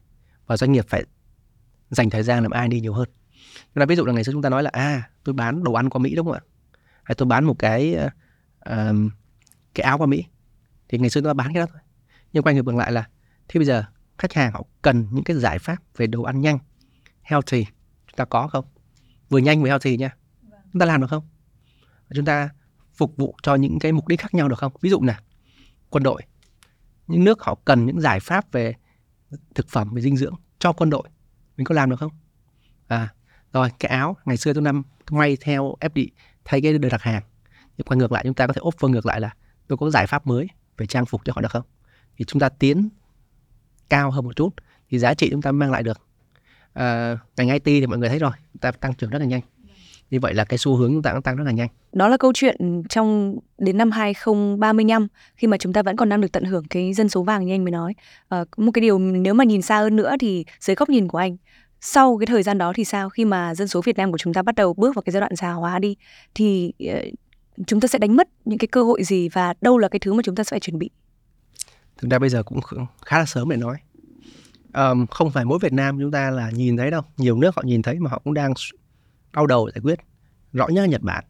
Và doanh nghiệp phải dành thời gian làm ai đi nhiều hơn. Chúng ta ví dụ là ngày xưa chúng ta nói là à tôi bán đồ ăn qua Mỹ đúng không ạ? Hay tôi bán một cái uh, cái áo qua Mỹ. Thì ngày xưa chúng ta bán cái đó thôi. Nhưng quay ngược ngược lại là thế bây giờ khách hàng họ cần những cái giải pháp về đồ ăn nhanh, healthy chúng ta có không? Vừa nhanh vừa healthy nha. Chúng ta làm được không? Chúng ta phục vụ cho những cái mục đích khác nhau được không? Ví dụ là quân đội. Những nước họ cần những giải pháp về thực phẩm về dinh dưỡng cho quân đội. Mình có làm được không? À, rồi cái áo ngày xưa tôi năm may theo FD thay cái đơn đặt hàng. Nhưng quay ngược lại chúng ta có thể offer ngược lại là tôi có giải pháp mới về trang phục cho họ được không? Thì chúng ta tiến cao hơn một chút thì giá trị chúng ta mang lại được. À, ngành IT thì mọi người thấy rồi chúng ta tăng trưởng rất là nhanh. Như vậy là cái xu hướng chúng ta cũng tăng rất là nhanh. Đó là câu chuyện trong đến năm 2035 khi mà chúng ta vẫn còn đang được tận hưởng cái dân số vàng như anh mới nói. À, một cái điều nếu mà nhìn xa hơn nữa thì dưới góc nhìn của anh sau cái thời gian đó thì sao? Khi mà dân số Việt Nam của chúng ta bắt đầu bước vào cái giai đoạn già hóa đi thì uh, chúng ta sẽ đánh mất những cái cơ hội gì và đâu là cái thứ mà chúng ta sẽ phải chuẩn bị? Thực ra bây giờ cũng khá là sớm để nói. Um, không phải mỗi Việt Nam chúng ta là nhìn thấy đâu. Nhiều nước họ nhìn thấy mà họ cũng đang đau đầu giải quyết. Rõ nhất là Nhật Bản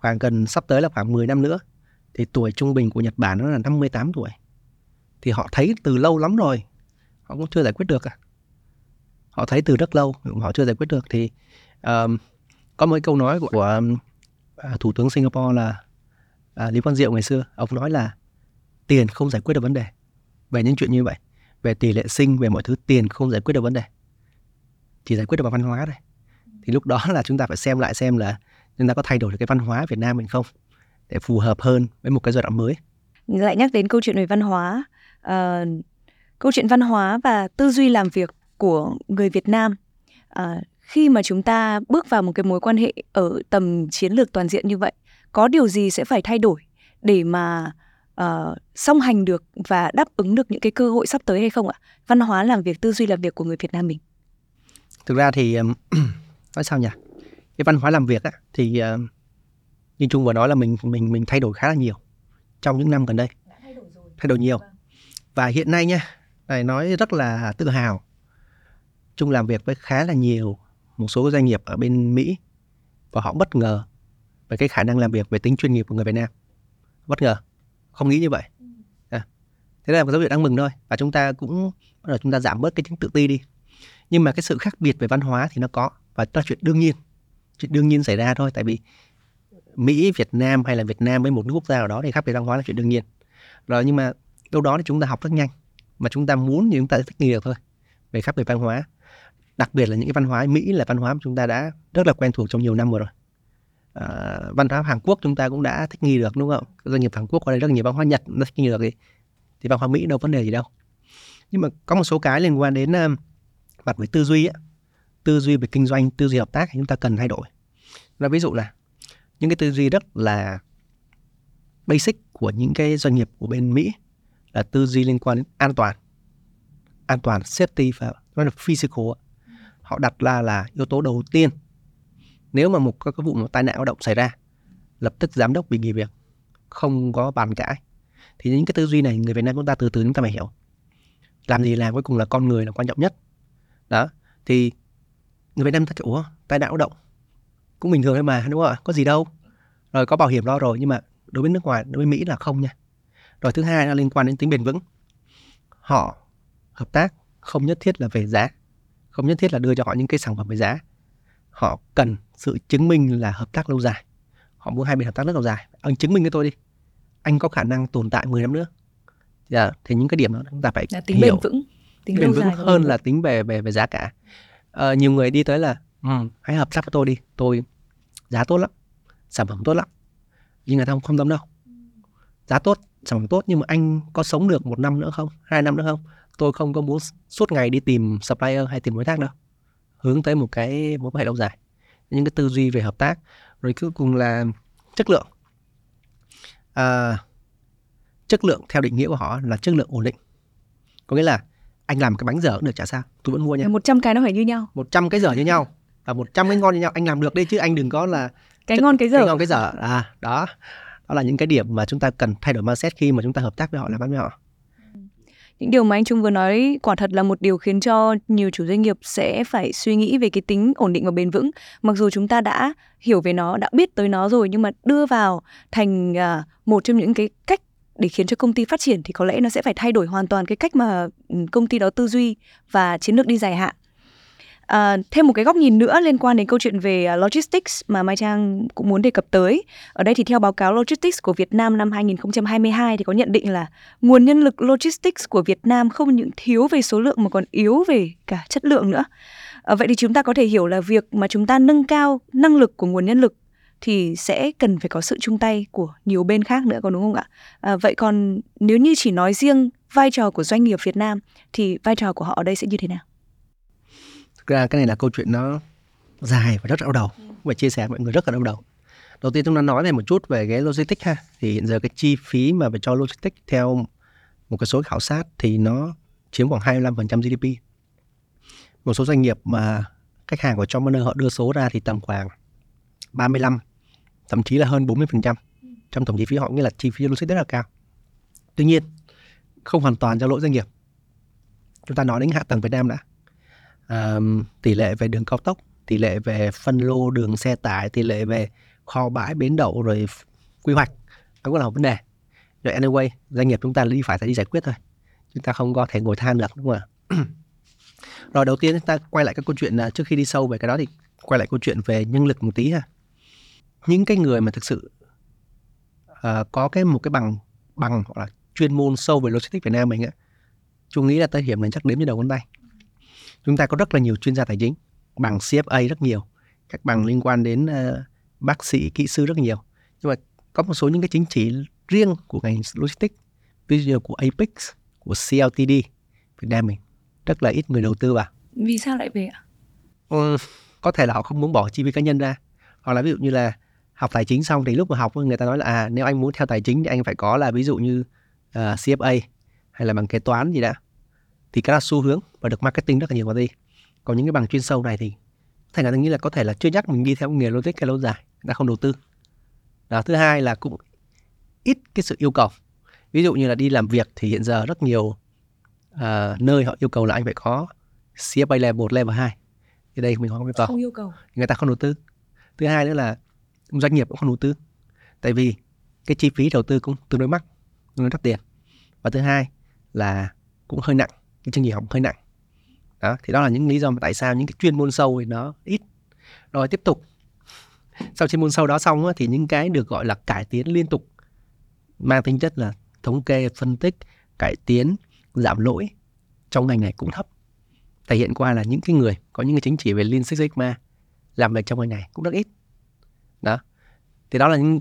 khoảng gần sắp tới là khoảng 10 năm nữa thì tuổi trung bình của Nhật Bản nó là 58 tuổi. Thì họ thấy từ lâu lắm rồi họ cũng chưa giải quyết được à họ thấy từ rất lâu họ chưa giải quyết được thì um, có một câu nói của, của uh, à, thủ tướng Singapore là uh, Lý Quang Diệu ngày xưa ông nói là tiền không giải quyết được vấn đề. Về những chuyện như vậy về tỷ lệ sinh về mọi thứ tiền không giải quyết được vấn đề. Chỉ giải quyết được bằng văn hóa thôi. Thì lúc đó là chúng ta phải xem lại xem là chúng ta có thay đổi được cái văn hóa Việt Nam mình không để phù hợp hơn với một cái giai đoạn mới. Lại nhắc đến câu chuyện về văn hóa uh, câu chuyện văn hóa và tư duy làm việc của người Việt Nam uh, khi mà chúng ta bước vào một cái mối quan hệ ở tầm chiến lược toàn diện như vậy có điều gì sẽ phải thay đổi để mà uh, song hành được và đáp ứng được những cái cơ hội sắp tới hay không ạ? Văn hóa làm việc, tư duy làm việc của người Việt Nam mình. Thực ra thì nói sao nhỉ? Cái văn hóa làm việc á, thì uh, như Trung vừa nói là mình mình mình thay đổi khá là nhiều trong những năm gần đây. thay đổi rồi. Thay đổi nhiều. Vâng. Và hiện nay nha, này nói rất là tự hào. Trung làm việc với khá là nhiều một số doanh nghiệp ở bên Mỹ và họ bất ngờ về cái khả năng làm việc về tính chuyên nghiệp của người Việt Nam. Bất ngờ không nghĩ như vậy à. thế là một dấu hiệu đáng mừng thôi và chúng ta cũng bắt đầu chúng ta giảm bớt cái tính tự ti đi nhưng mà cái sự khác biệt về văn hóa thì nó có và đó là chuyện đương nhiên chuyện đương nhiên xảy ra thôi tại vì Mỹ, Việt Nam hay là Việt Nam với một nước quốc gia nào đó thì khác biệt văn hóa là chuyện đương nhiên rồi nhưng mà đâu đó thì chúng ta học rất nhanh mà chúng ta muốn thì chúng ta thích nghi được thôi về khác biệt văn hóa đặc biệt là những cái văn hóa Mỹ là văn hóa mà chúng ta đã rất là quen thuộc trong nhiều năm rồi À, văn hóa Hàn Quốc chúng ta cũng đã thích nghi được đúng không? Doanh nghiệp Hàn Quốc có đây rất nhiều văn hóa Nhật nó thích nghi được thì, thì văn hóa Mỹ đâu vấn đề gì đâu. Nhưng mà có một số cái liên quan đến uh, mặt về tư duy á, tư duy về kinh doanh, tư duy hợp tác thì chúng ta cần thay đổi. Là ví dụ là những cái tư duy rất là basic của những cái doanh nghiệp của bên Mỹ là tư duy liên quan đến an toàn, an toàn safety và nó là physical. Họ đặt ra là yếu tố đầu tiên. Nếu mà một cái, vụ một tai nạn lao động xảy ra lập tức giám đốc bị nghỉ việc không có bàn cãi thì những cái tư duy này người Việt Nam chúng ta từ từ chúng ta phải hiểu. Làm gì làm cuối cùng là con người là quan trọng nhất. Đó thì người Việt Nam ta kiểu tai nạn lao động cũng bình thường thôi mà đúng không ạ? Có gì đâu. Rồi có bảo hiểm lo rồi nhưng mà đối với nước ngoài đối với Mỹ là không nha. Rồi thứ hai là liên quan đến tính bền vững. Họ hợp tác không nhất thiết là về giá không nhất thiết là đưa cho họ những cái sản phẩm với giá. Họ cần sự chứng minh là hợp tác lâu dài. Họ muốn hai bên hợp tác rất lâu dài. Anh chứng minh với tôi đi. Anh có khả năng tồn tại 10 năm nữa. Yeah, thì những cái điểm đó chúng ta phải là tính hiểu. bền vững. Tính bền vững hơn là tính về về về giá cả. À, nhiều người đi tới là ừ, hãy hợp tác với tôi đi. Tôi giá tốt lắm. Sản phẩm tốt lắm. Nhưng người ta không, không tâm đâu. Giá tốt sản phẩm tốt nhưng mà anh có sống được một năm nữa không? Hai năm nữa không tôi không có muốn suốt ngày đi tìm supplier hay tìm đối tác đâu. Hướng tới một cái mối quan hệ lâu dài. Những cái tư duy về hợp tác rồi cuối cùng là chất lượng. À, chất lượng theo định nghĩa của họ là chất lượng ổn định. Có nghĩa là anh làm cái bánh dở cũng được chả sao tôi vẫn mua nha. Một trăm cái nó phải như nhau. Một trăm cái dở như nhau. Và một trăm cái ngon như nhau. Anh làm được đi chứ anh đừng có là cái chất, ngon cái dở. cái ngon cái dở. À đó. Đó là những cái điểm mà chúng ta cần thay đổi mindset khi mà chúng ta hợp tác với họ làm ăn với họ những điều mà anh Trung vừa nói quả thật là một điều khiến cho nhiều chủ doanh nghiệp sẽ phải suy nghĩ về cái tính ổn định và bền vững. Mặc dù chúng ta đã hiểu về nó, đã biết tới nó rồi nhưng mà đưa vào thành à, một trong những cái cách để khiến cho công ty phát triển thì có lẽ nó sẽ phải thay đổi hoàn toàn cái cách mà ừ, công ty đó tư duy và chiến lược đi dài hạn. À, thêm một cái góc nhìn nữa liên quan đến câu chuyện về ờ, logistics mà Mai Trang cũng muốn đề cập tới. Ở đây thì theo báo cáo Logistics của Việt Nam năm 2022 thì có nhận định là nguồn nhân lực logistics của Việt Nam không những thiếu về số lượng mà còn yếu về cả chất lượng nữa. À, vậy thì chúng ta có thể hiểu là việc mà chúng ta nâng cao năng lực của nguồn nhân lực thì sẽ cần phải có sự chung tay của nhiều bên khác nữa có đúng không ạ? À, vậy còn nếu như chỉ nói riêng vai trò của doanh nghiệp Việt Nam thì vai trò của họ ở đây sẽ như thế nào? Thực ra cái này là câu chuyện nó dài và rất đau đầu và chia sẻ với mọi người rất là đau đầu. Đầu tiên chúng ta nói về một chút về cái logistics ha. Thì hiện giờ cái chi phí mà phải cho logistics theo một cái số khảo sát thì nó chiếm khoảng 25% GDP. Một số doanh nghiệp mà khách hàng của John Manor họ đưa số ra thì tầm khoảng 35 thậm chí là hơn 40% trong tổng chi phí họ nghĩa là chi phí logistics rất là cao. Tuy nhiên không hoàn toàn do lỗi doanh nghiệp. Chúng ta nói đến hạ tầng Việt Nam đã um, tỷ lệ về đường cao tốc, tỷ lệ về phân lô đường xe tải, tỷ lệ về kho bãi bến đậu rồi quy hoạch đó cũng là một vấn đề. Rồi anyway, doanh nghiệp chúng ta đi phải phải đi giải quyết thôi. Chúng ta không có thể ngồi than được đúng không ạ? rồi đầu tiên chúng ta quay lại các câu chuyện à, trước khi đi sâu về cái đó thì quay lại câu chuyện về nhân lực một tí ha những cái người mà thực sự uh, có cái một cái bằng bằng hoặc là chuyên môn sâu về logistics Việt Nam mình á chúng nghĩ là tới hiểm này chắc đếm trên đầu ngón tay chúng ta có rất là nhiều chuyên gia tài chính bằng CFA rất nhiều các bằng liên quan đến uh, bác sĩ kỹ sư rất nhiều. Nhưng mà có một số những cái chính trị riêng của ngành logistics ví dụ của Apex của CLTD Việt Nam mình rất là ít người đầu tư vào. Vì sao lại về ạ? Ừ, có thể là họ không muốn bỏ chi phí cá nhân ra. Hoặc là ví dụ như là học tài chính xong thì lúc mà học người ta nói là à nếu anh muốn theo tài chính thì anh phải có là ví dụ như uh, à, CFA hay là bằng kế toán gì đã thì cái là xu hướng và được marketing rất là nhiều vào đi còn những cái bằng chuyên sâu này thì thành ra tôi nghĩ là có thể là chưa chắc mình đi theo nghề logistics cái lâu dài đã không đầu tư. Đó, thứ hai là cũng ít cái sự yêu cầu. Ví dụ như là đi làm việc thì hiện giờ rất nhiều uh, nơi họ yêu cầu là anh phải có CFA level 1, level 2 thì đây mình không yêu cầu. Không yêu cầu. Người ta không đầu tư. Thứ hai nữa là doanh nghiệp cũng không đầu tư. Tại vì cái chi phí đầu tư cũng tương đối mắc tương đối đắt tiền. Và thứ hai là cũng hơi nặng cái chương trình học hơi nặng. Đó, thì đó là những lý do mà tại sao những cái chuyên môn sâu thì nó ít. Rồi tiếp tục. Sau chuyên môn sâu đó xong thì những cái được gọi là cải tiến liên tục, mang tính chất là thống kê, phân tích, cải tiến, giảm lỗi trong ngành này cũng thấp. Thể hiện qua là những cái người có những cái chứng chỉ về Lean Six Sigma làm việc trong ngành này cũng rất ít. Đó. Thì đó là những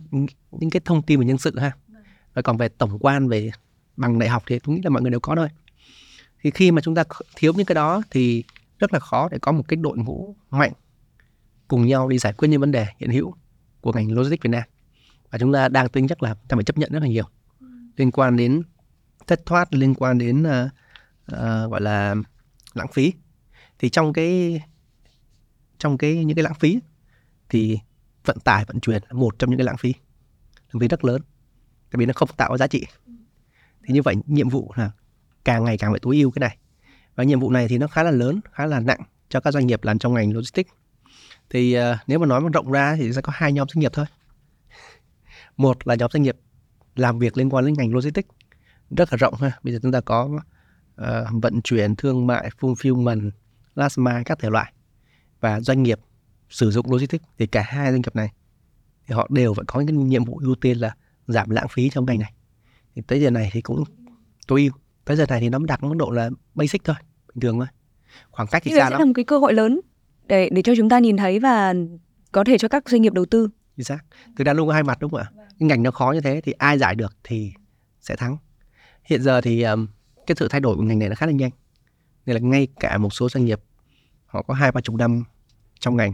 những cái thông tin về nhân sự ha. Và còn về tổng quan về bằng đại học thì tôi nghĩ là mọi người đều có thôi thì khi mà chúng ta thiếu những cái đó thì rất là khó để có một cái đội ngũ mạnh cùng nhau đi giải quyết những vấn đề hiện hữu của ngành logistics Việt Nam. Và chúng ta đang tính chắc là ta phải chấp nhận rất là nhiều. Liên quan đến thất thoát liên quan đến uh, uh, gọi là lãng phí. Thì trong cái trong cái những cái lãng phí thì vận tải vận chuyển là một trong những cái lãng phí. Lãng phí rất lớn tại vì nó không tạo giá trị. Thì như vậy nhiệm vụ là càng ngày càng phải tối ưu cái này. Và nhiệm vụ này thì nó khá là lớn khá là nặng cho các doanh nghiệp làm trong ngành logistics. Thì uh, nếu mà nói mà rộng ra thì sẽ có hai nhóm doanh nghiệp thôi. Một là nhóm doanh nghiệp làm việc liên quan đến ngành logistics rất là rộng ha. Bây giờ chúng ta có uh, vận chuyển thương mại fulfillment last mile các thể loại và doanh nghiệp sử dụng logistics thì cả hai doanh nghiệp này thì họ đều phải có những nhiệm vụ ưu tiên là giảm lãng phí trong ngành này. Thì tới giờ này thì cũng tối ưu tới giờ này thì nó đặt mức độ là basic thôi bình thường thôi. Khoảng cách thì xa lắm. là một cái cơ hội lớn để để cho chúng ta nhìn thấy và có thể cho các doanh nghiệp đầu tư. Chính xác. Thực ra luôn có hai mặt đúng không ạ? Cái ngành nó khó như thế thì ai giải được thì sẽ thắng. Hiện giờ thì um, cái sự thay đổi của ngành này nó khá là nhanh. Nên là ngay cả một số doanh nghiệp họ có hai ba chục năm trong ngành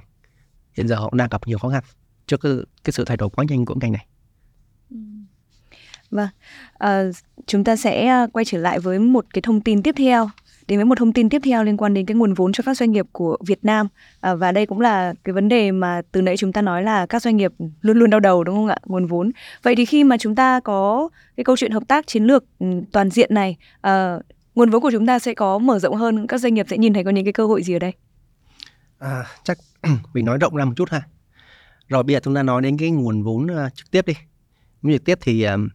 hiện giờ họ đang gặp nhiều khó khăn trước cái, cái sự thay đổi quá nhanh của ngành này. Vâng, à, chúng ta sẽ ờ, quay trở lại với một cái thông tin tiếp theo. Đến với một thông tin tiếp theo liên quan đến cái nguồn vốn cho các doanh nghiệp của Việt Nam. À, và đây cũng là cái vấn đề mà từ nãy chúng ta nói là các doanh nghiệp luôn luôn đau đầu đúng không ạ nguồn vốn. Vậy thì khi mà chúng ta có cái câu chuyện hợp tác chiến lược ừ, toàn diện này à, nguồn vốn của chúng ta sẽ có mở rộng hơn? Các doanh nghiệp sẽ nhìn thấy có những cái cơ hội gì ở đây? À, chắc mình nói rộng ra một chút ha. Rồi bây giờ chúng ta nói đến cái nguồn vốn uh, trực tiếp đi. Trực tiếp thì um,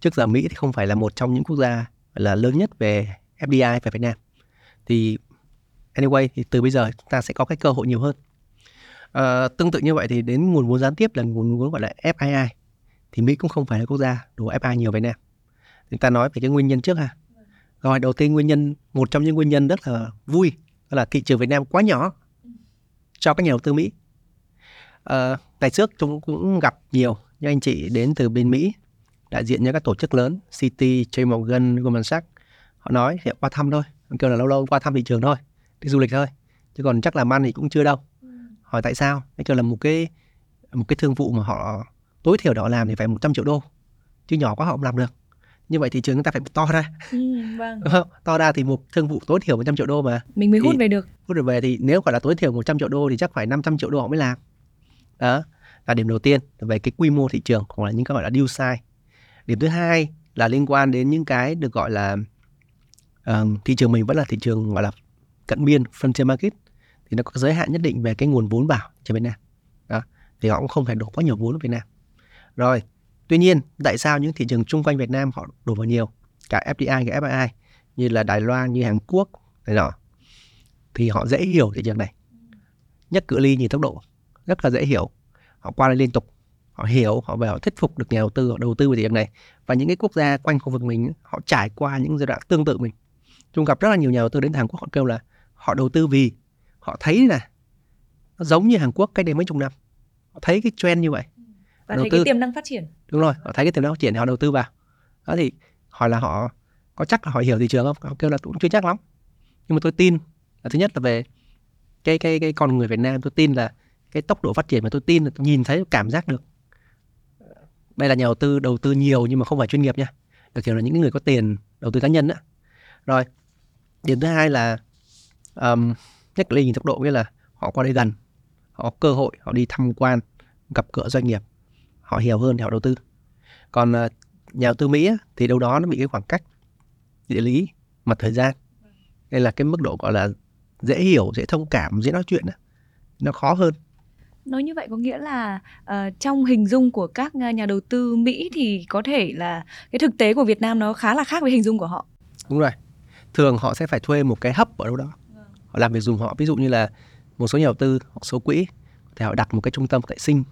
trước giờ Mỹ thì không phải là một trong những quốc gia là lớn nhất về FDI về Việt Nam. Thì anyway thì từ bây giờ chúng ta sẽ có cái cơ hội nhiều hơn. À, tương tự như vậy thì đến nguồn vốn gián tiếp là nguồn vốn gọi là FII thì Mỹ cũng không phải là quốc gia đủ FII nhiều Việt Nam. Chúng ta nói về cái nguyên nhân trước ha. Rồi đầu tiên nguyên nhân một trong những nguyên nhân rất là vui đó là thị trường Việt Nam quá nhỏ cho các nhà đầu tư Mỹ. À, ngày trước chúng cũng gặp nhiều những anh chị đến từ bên Mỹ đại diện cho các tổ chức lớn City, J Morgan, Goldman Sachs họ nói thì qua thăm thôi. Kêu là lâu lâu qua thăm thị trường thôi đi du lịch thôi chứ còn chắc làm ăn thì cũng chưa đâu. Ừ. hỏi tại sao? Nó kêu là một cái một cái thương vụ mà họ tối thiểu họ làm thì phải 100 triệu đô chứ nhỏ quá họ không làm được. Như vậy thị trường chúng ta phải to ra. Ừ, vâng. to ra thì một thương vụ tối thiểu 100 triệu đô mà. Mình mới hút về được. hút được về thì nếu gọi là tối thiểu 100 triệu đô thì chắc phải 500 triệu đô họ mới làm. Đó là điểm đầu tiên về cái quy mô thị trường hoặc là những cái gọi là deal size điểm thứ hai là liên quan đến những cái được gọi là uh, thị trường mình vẫn là thị trường gọi là cận biên frontier market. Thì nó có giới hạn nhất định về cái nguồn vốn vào cho Việt Nam. Đó thì họ cũng không thể đổ quá nhiều vốn ở Việt Nam. Rồi tuy nhiên tại sao những thị trường chung quanh Việt Nam họ đổ vào nhiều? Cả FDI cả FII như là Đài Loan như Hàn Quốc này nọ. Thì họ dễ hiểu thị trường này. Nhất cự ly nhìn tốc độ rất là dễ hiểu. Họ qua đây liên tục họ hiểu họ về họ thuyết phục được nhà đầu tư họ đầu tư vào thị trường này. Và những cái quốc gia quanh khu vực mình họ trải qua những giai đoạn tương tự mình. Chúng gặp rất là nhiều nhà đầu tư đến Hàn Quốc họ kêu là họ đầu tư vì họ thấy là nó giống như Hàn Quốc cách đây mấy chục năm. Họ thấy cái trend như vậy. Và đầu thấy tư, cái tiềm năng phát triển. Đúng rồi họ thấy cái tiềm năng phát triển thì họ đầu tư vào. Đó thì hỏi là họ có chắc là họ hiểu thị trường không? Họ kêu là cũng chưa chắc lắm. Nhưng mà tôi tin là thứ nhất là về cái cái cái con người Việt Nam tôi tin là cái tốc độ phát triển mà tôi tin là tôi nhìn thấy cảm giác được đây là nhà đầu tư đầu tư nhiều nhưng mà không phải chuyên nghiệp nha. Được hiểu là những người có tiền đầu tư cá nhân đó rồi điểm thứ hai là um, nhất là nhìn tốc độ nghĩa là họ qua đây gần họ có cơ hội họ đi tham quan gặp gỡ doanh nghiệp họ hiểu hơn thì họ đầu tư. Còn uh, nhà đầu tư mỹ á, thì đâu đó nó bị cái khoảng cách địa lý mặt thời gian. Đây là cái mức độ gọi là dễ hiểu dễ thông cảm dễ nói chuyện nó khó hơn nói như vậy có nghĩa là uh, trong hình dung của các nhà đầu tư Mỹ thì có thể là cái thực tế của Việt Nam nó khá là khác với hình dung của họ. Đúng rồi. Thường họ sẽ phải thuê một cái hấp ở đâu đó. Họ làm việc dùng họ ví dụ như là một số nhà đầu tư hoặc số quỹ thì họ đặt một cái trung tâm tại sinh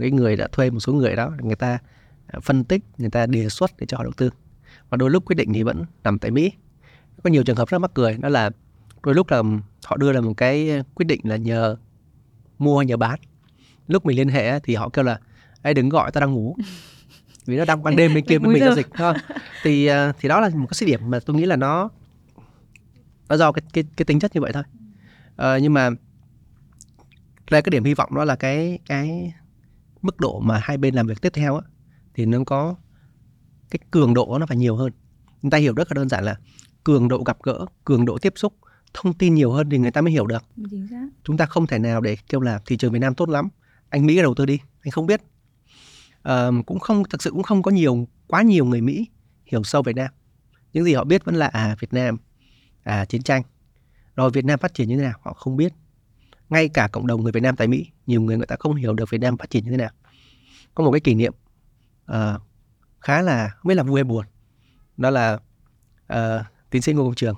cái người đã thuê một số người đó người ta à, phân tích người ta đề xuất để cho họ đầu tư và đôi lúc quyết định thì vẫn nằm tại Mỹ có nhiều trường hợp rất mắc cười đó là đôi lúc là họ đưa ra một cái quyết định là nhờ mua nhờ bán. Lúc mình liên hệ thì họ kêu là ấy đừng gọi tao đang ngủ. Vì nó đang ban đêm bên kia bên mình giao dịch không? Thì à, thì đó là một cái điểm mà tôi nghĩ là nó nó do cái cái cái tính chất như vậy thôi. À, nhưng mà đây cái điểm hy vọng đó là cái cái mức độ mà hai bên làm việc tiếp theo á thì nó có cái cường độ nó phải nhiều hơn. Chúng ta hiểu rất là đơn giản là cường độ gặp gỡ cường độ tiếp xúc thông tin nhiều hơn thì người ta mới hiểu được. Chúng ta không thể nào để kêu là thị trường Việt Nam tốt lắm. Anh Mỹ đầu tư đi anh không biết. À, cũng không thực sự cũng không có nhiều quá nhiều người Mỹ hiểu sâu Việt Nam. Những gì họ biết vẫn là à Việt Nam à chiến tranh. Rồi Việt Nam phát triển như thế nào họ không biết. Ngay cả cộng đồng người Việt Nam tại Mỹ nhiều người người ta không hiểu được Việt Nam phát triển như thế nào. Có một cái kỷ niệm uh, khá là không biết là vui hay buồn. Đó là uh, tiến sĩ Ngô Công Trường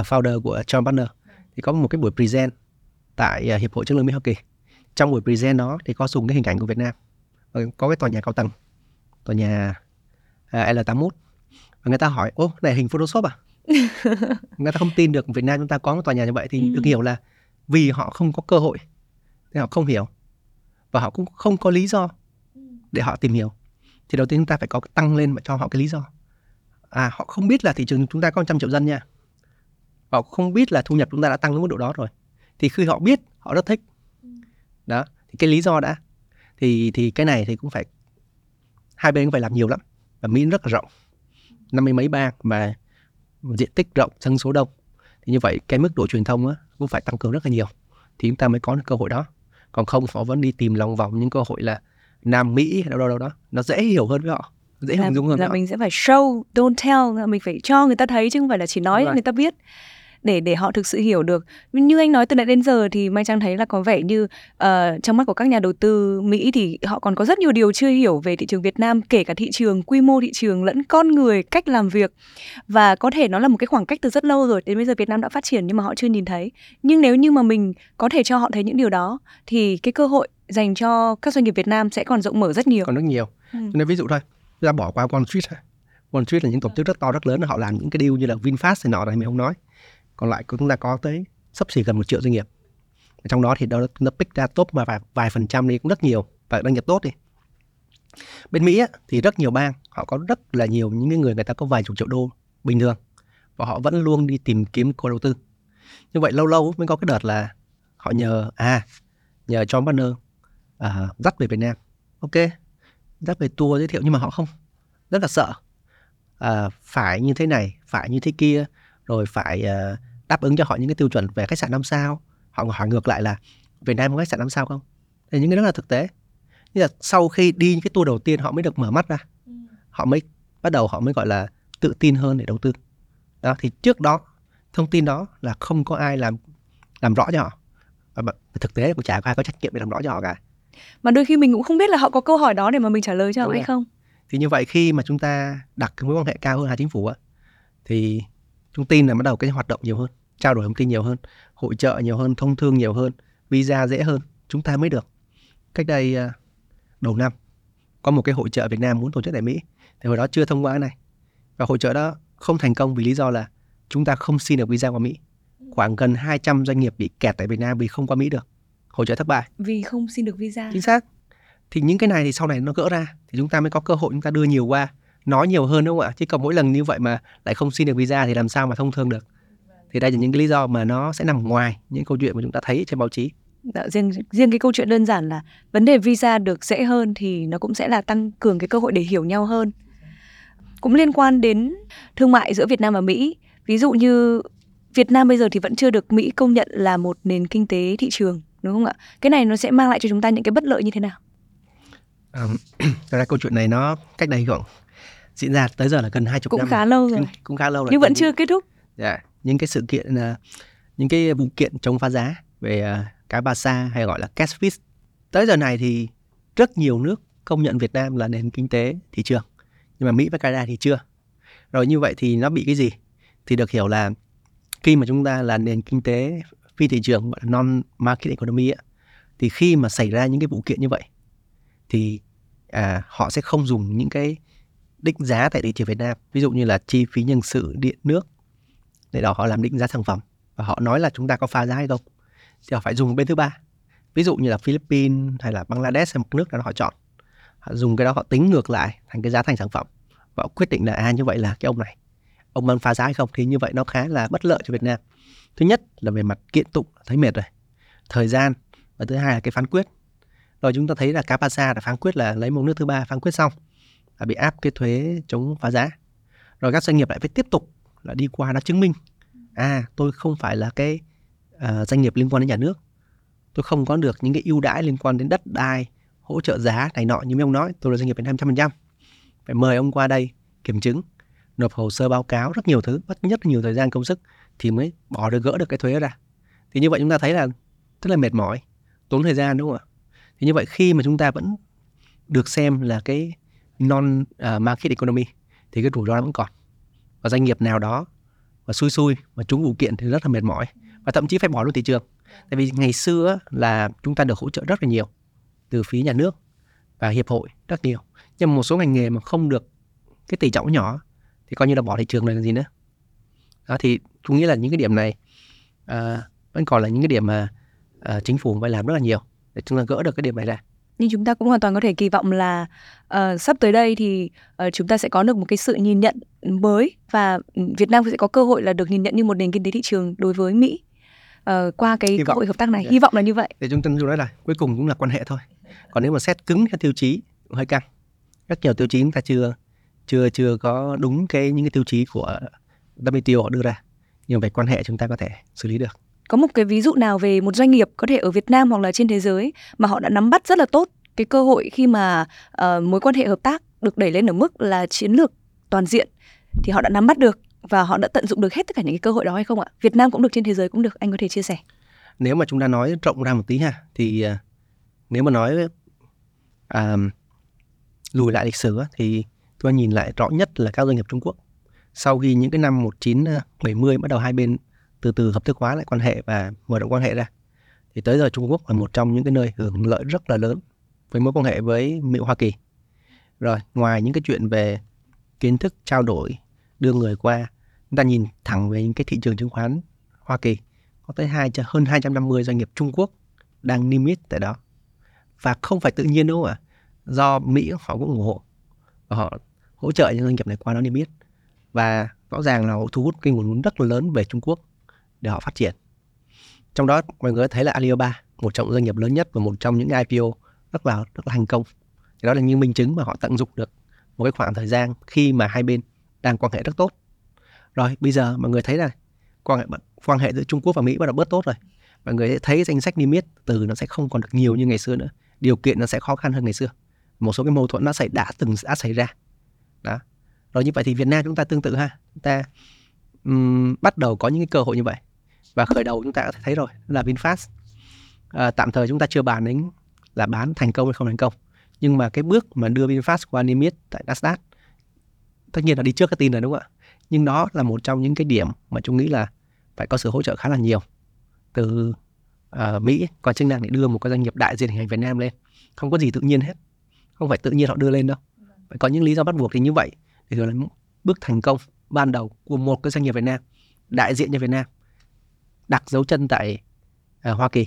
uh, founder của John Partner. Thì có một cái buổi present tại uh, hiệp hội chất lượng Mỹ Hoa Kỳ. Trong buổi present đó thì có dùng cái hình ảnh của Việt Nam. Có cái tòa nhà cao tầng tòa nhà uh, L81 và người ta hỏi ô này hình Photoshop à? Người ta không tin được Việt Nam chúng ta có một tòa nhà như vậy thì ừ. được hiểu là vì họ không có cơ hội nên họ không hiểu. Và họ cũng không có lý do để họ tìm hiểu. Thì đầu tiên chúng ta phải có tăng lên và cho họ cái lý do. À họ không biết là thị trường chúng ta có 100 triệu dân nha họ không biết là thu nhập chúng ta đã tăng đến mức độ đó rồi. Thì khi họ biết họ rất thích. Đó thì cái lý do đã. Thì thì cái này thì cũng phải hai bên cũng phải làm nhiều lắm. Và mỹ rất là rộng. Năm mươi mấy bang mà diện tích rộng dân số đông. Thì như vậy cái mức độ truyền thông á, cũng phải tăng cường rất là nhiều. Thì chúng ta mới có được cơ hội đó. Còn không họ vẫn đi tìm lòng vòng những cơ hội là Nam Mỹ đâu đâu đâu đó. Nó dễ hiểu hơn với họ. Dễ hình dung hơn là mình sẽ phải show don't tell. Mình phải cho người ta thấy chứ không phải là chỉ nói người ta biết để để họ thực sự hiểu được. Như anh nói từ nãy đến giờ thì mai trang thấy là có vẻ như uh, trong mắt của các nhà đầu tư mỹ thì họ còn có rất nhiều điều chưa hiểu về thị trường việt nam kể cả thị trường quy mô thị trường lẫn con người cách làm việc. Và có thể nó là một cái khoảng cách từ rất lâu rồi đến bây giờ việt nam đã phát triển nhưng mà họ chưa nhìn thấy. Nhưng nếu như mà mình có thể cho họ thấy những điều đó thì cái cơ hội dành cho các doanh nghiệp việt nam sẽ còn rộng mở rất nhiều. Còn rất nhiều. Ừ. nên ví dụ thôi ra bỏ qua Wall Street Wall Street là những tổ chức rất to rất lớn họ làm những cái deal như là VinFast này nọ này mình không nói còn lại chúng ta có tới sắp xỉ gần một triệu doanh nghiệp. Trong đó thì đó nó pick ra top mà vài, vài phần trăm đi cũng rất nhiều và đăng nhập tốt đi. Bên Mỹ á, thì rất nhiều bang họ có rất là nhiều những người người ta có vài chục triệu đô bình thường và họ vẫn luôn đi tìm kiếm cô đầu tư. Như vậy lâu lâu mới có cái đợt là họ nhờ à nhờ John Banner à, dắt về Việt Nam. Ok dắt về tour giới thiệu nhưng mà họ không rất là sợ. À, phải như thế này phải như thế kia rồi phải à, đáp ứng cho họ những cái tiêu chuẩn về khách sạn năm sao. Họ hỏi ngược lại là Việt Nam có khách sạn năm sao không? Thì những cái đó là thực tế. Như là sau khi đi cái tour đầu tiên họ mới được mở mắt ra. Ừ. họ mới bắt đầu họ mới gọi là tự tin hơn để đầu tư. Đó thì trước đó thông tin đó là không có ai làm làm rõ cho họ. Và thực tế cũng chả có ai có trách nhiệm để làm rõ cho họ cả. Mà đôi khi mình cũng không biết là họ có câu hỏi đó để mà mình trả lời cho Đúng họ hay không. Thì như vậy khi mà chúng ta đặt cái mối quan hệ cao hơn hai chính phủ á thì chúng tin là bắt đầu cái hoạt động nhiều hơn trao đổi thông tin nhiều hơn hội trợ nhiều hơn thông thương nhiều hơn visa dễ hơn chúng ta mới được. Cách đây à, đầu năm có một cái hội trợ Việt Nam muốn tổ chức tại Mỹ thì hồi đó chưa thông qua cái này. Và hội trợ đó không thành công vì lý do là chúng ta không xin được visa qua Mỹ. Khoảng gần 200 doanh nghiệp bị kẹt tại Việt Nam vì không qua Mỹ được. Hội trợ thất bại. Vì không xin được visa. Chính xác. Thì những cái này thì sau này nó gỡ ra thì chúng ta mới có cơ hội chúng ta đưa nhiều qua nói nhiều hơn đúng không ạ? Chứ còn mỗi lần như vậy mà lại không xin được visa thì làm sao mà thông thương được? Thì đây là những cái lý do mà nó sẽ nằm ngoài những câu chuyện mà chúng ta thấy trên báo chí. Đạo, riêng riêng cái câu chuyện đơn giản là vấn đề visa được dễ hơn thì nó cũng sẽ là tăng cường cái cơ hội để hiểu nhau hơn. Cũng liên quan đến thương mại giữa Việt Nam và Mỹ. Ví dụ như Việt Nam bây giờ thì vẫn chưa được Mỹ công nhận là một nền kinh tế thị trường đúng không ạ? Cái này nó sẽ mang lại cho chúng ta những cái bất lợi như thế nào? Um, ra câu chuyện này nó cách đây khoảng diễn ra tới giờ là gần hai chục năm cũng khá lâu rồi. Cũng, cũng khá lâu rồi. Nhưng vẫn chưa kết thúc. Dạ. Những cái sự kiện à, những cái vụ kiện chống phá giá về à, cá ba sa hay gọi là catfish tới giờ này thì rất nhiều nước công nhận Việt Nam là nền kinh tế thị trường nhưng mà Mỹ và Canada thì chưa. Rồi như vậy thì nó bị cái gì? Thì được hiểu là khi mà chúng ta là nền kinh tế phi thị trường gọi là non market economy ấy, thì khi mà xảy ra những cái vụ kiện như vậy thì à, họ sẽ không dùng những cái định giá tại thị trường Việt Nam. Ví dụ như là chi phí nhân sự, điện, nước. Để đó họ làm định giá sản phẩm. Và họ nói là chúng ta có phá giá hay không. Thì họ phải dùng bên thứ ba. Ví dụ như là Philippines hay là Bangladesh hay một nước nào họ chọn. Họ dùng cái đó họ tính ngược lại thành cái giá thành sản phẩm. Và họ quyết định là à như vậy là cái ông này, ông ăn phá giá hay không? Thì như vậy nó khá là bất lợi cho Việt Nam. Thứ nhất là về mặt kiện tụng, thấy mệt rồi. Thời gian. Và thứ hai là cái phán quyết. Rồi chúng ta thấy là Capasa đã phán quyết là lấy một nước thứ ba phán quyết xong là bị áp cái thuế chống phá giá. Rồi các doanh nghiệp lại phải tiếp tục là đi qua nó chứng minh à tôi không phải là cái uh, doanh nghiệp liên quan đến nhà nước. Tôi không có được những cái ưu đãi liên quan đến đất đai hỗ trợ giá này nọ như mấy ông nói tôi là doanh nghiệp Việt Nam trăm phần trăm. Phải mời ông qua đây kiểm chứng nộp hồ sơ báo cáo rất nhiều thứ mất rất nhiều thời gian công sức thì mới bỏ được gỡ được cái thuế ra. Thì như vậy chúng ta thấy là rất là mệt mỏi tốn thời gian đúng không ạ? Thì như vậy khi mà chúng ta vẫn được xem là cái non uh, market economy thì cái rủi ro vẫn còn. Và doanh nghiệp nào đó và xui xui mà trúng vụ kiện thì rất là mệt mỏi. Và thậm chí phải bỏ luôn thị trường. Tại vì ngày xưa là chúng ta được hỗ trợ rất là nhiều từ phía nhà nước và hiệp hội rất nhiều. Nhưng mà một số ngành nghề mà không được cái tỷ trọng nhỏ thì coi như là bỏ thị trường này là gì nữa. Đó thì tôi nghĩ là những cái điểm này uh, vẫn còn là những cái điểm mà uh, chính phủ phải làm rất là nhiều để chúng ta gỡ được cái điểm này ra nhưng chúng ta cũng hoàn toàn có thể kỳ vọng là uh, sắp tới đây thì uh, chúng ta sẽ có được một cái sự nhìn nhận mới và Việt Nam sẽ có cơ hội là được nhìn nhận như một nền kinh tế thị trường đối với Mỹ uh, qua cái cơ hội hợp tác này. Hy vọng là như vậy. Để chúng ta nói là cuối cùng cũng là quan hệ thôi. Còn nếu mà xét cứng theo tiêu chí cũng hơi căng. Rất nhiều tiêu chí chúng ta chưa chưa chưa có đúng cái những cái tiêu chí của WTO họ đưa ra. Nhưng về quan hệ chúng ta có thể xử lý được có một cái ví dụ nào về một doanh nghiệp có thể ở Việt Nam hoặc là trên thế giới mà họ đã nắm bắt rất là tốt cái cơ hội khi mà uh, mối quan hệ hợp tác được đẩy lên ở mức là chiến lược toàn diện thì họ đã nắm bắt được và họ đã tận dụng được hết tất cả những cái cơ hội đó hay không ạ? Việt Nam cũng được trên thế giới cũng được, anh có thể chia sẻ. Nếu mà chúng ta nói rộng ra một tí ha thì uh, nếu mà nói uh, lùi lại lịch sử thì tôi nhìn lại rõ nhất là các doanh nghiệp Trung Quốc. Sau khi những cái năm 1970 bắt đầu hai bên từ từ hợp thức hóa lại quan hệ và mở rộng quan hệ ra. Thì tới giờ Trung Quốc là một trong những cái nơi hưởng lợi rất là lớn với mối quan hệ với Mỹ, Hoa Kỳ. Rồi, ngoài những cái chuyện về kiến thức, trao đổi, đưa người qua, chúng ta nhìn thẳng về những cái thị trường chứng khoán Hoa Kỳ, có tới hai hơn 250 doanh nghiệp Trung Quốc đang niêm yết tại đó. Và không phải tự nhiên đâu ạ, do Mỹ họ cũng ủng hộ và họ hỗ trợ những doanh nghiệp này qua đó niêm yết. Và rõ ràng là họ thu hút cái nguồn vốn rất là lớn về Trung Quốc để họ phát triển. Trong đó mọi người thấy là Alibaba một trong doanh nghiệp lớn nhất và một trong những IPO rất là rất là thành công. Thì đó là những minh chứng mà họ tận dụng được một cái khoảng thời gian khi mà hai bên đang quan hệ rất tốt. Rồi bây giờ mọi người thấy là quan hệ quan hệ giữa Trung Quốc và Mỹ bắt đầu bớt tốt rồi. Mọi người thấy danh sách niêm yết từ nó sẽ không còn được nhiều như ngày xưa nữa. Điều kiện nó sẽ khó khăn hơn ngày xưa. Một số cái mâu thuẫn nó xảy đã từng đã xảy ra. Đó. Rồi như vậy thì Việt Nam chúng ta tương tự ha. Chúng ta um, bắt đầu có những cái cơ hội như vậy và khởi đầu chúng ta đã thấy rồi là Vinfast. À, tạm thời chúng ta chưa bàn đến là bán thành công hay không thành công. Nhưng mà cái bước mà đưa Vinfast qua niêm yết tại Nasdaq tất nhiên là đi trước cái tin rồi đúng không ạ? Nhưng đó là một trong những cái điểm mà chúng nghĩ là phải có sự hỗ trợ khá là nhiều từ uh, Mỹ có chức năng để đưa một cái doanh nghiệp đại diện hình ảnh Việt Nam lên. Không có gì tự nhiên hết. Không phải tự nhiên họ đưa lên đâu. Phải có những lý do bắt buộc thì như vậy thì là bước thành công ban đầu của một cái doanh nghiệp Việt Nam đại diện cho Việt Nam đặt dấu chân tại uh, Hoa Kỳ.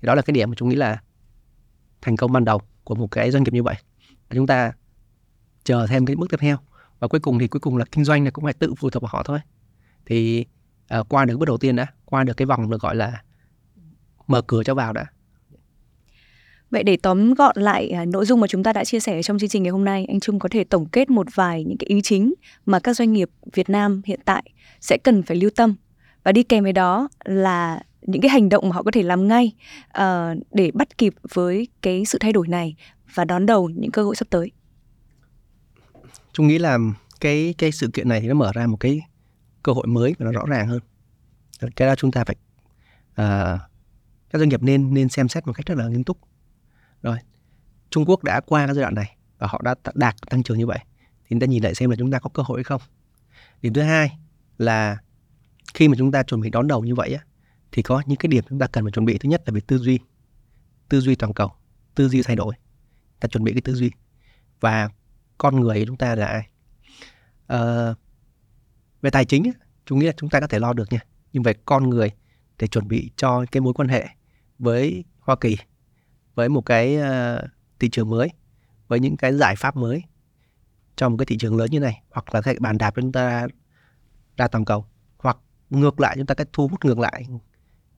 Thì đó là cái điểm mà chúng nghĩ là thành công ban đầu của một cái doanh nghiệp như vậy. Chúng ta chờ thêm cái bước tiếp theo. Và cuối cùng thì cuối cùng là kinh doanh là cũng phải tự phụ thuộc vào họ thôi. Thì uh, qua được bước đầu tiên đã qua được cái vòng được gọi là mở cửa cho vào đã. Vậy để tóm gọn lại à, nội dung mà chúng ta đã chia sẻ trong chương trình ngày hôm nay, anh Trung có thể tổng kết một vài những cái ý chính mà các doanh nghiệp Việt Nam hiện tại sẽ cần phải lưu tâm và đi kèm với đó là những cái hành động mà họ có thể làm ngay uh, để bắt kịp với cái sự thay đổi này và đón đầu những cơ hội sắp tới. Chúng nghĩ là cái cái sự kiện này thì nó mở ra một cái cơ hội mới và nó rõ ràng hơn. Cái đó chúng ta phải uh, các doanh nghiệp nên nên xem xét một cách rất là nghiêm túc. Rồi, Trung Quốc đã qua cái giai đoạn này và họ đã đạt tăng trưởng như vậy thì chúng ta nhìn lại xem là chúng ta có cơ hội hay không. Điểm thứ hai là khi mà chúng ta chuẩn bị đón đầu như vậy á thì có những cái điểm chúng ta cần phải chuẩn bị. Thứ nhất là về tư duy tư duy toàn cầu tư duy thay đổi. Ta chuẩn bị cái tư duy. Và con người chúng ta là ai? À, về tài chính chúng nghĩ là chúng ta có thể lo được nha. Nhưng về con người để chuẩn bị cho cái mối quan hệ với Hoa Kỳ với một cái uh, thị trường mới với những cái giải pháp mới trong một cái thị trường lớn như này hoặc là thể bàn đạp chúng ta ra toàn cầu ngược lại chúng ta cách thu hút ngược lại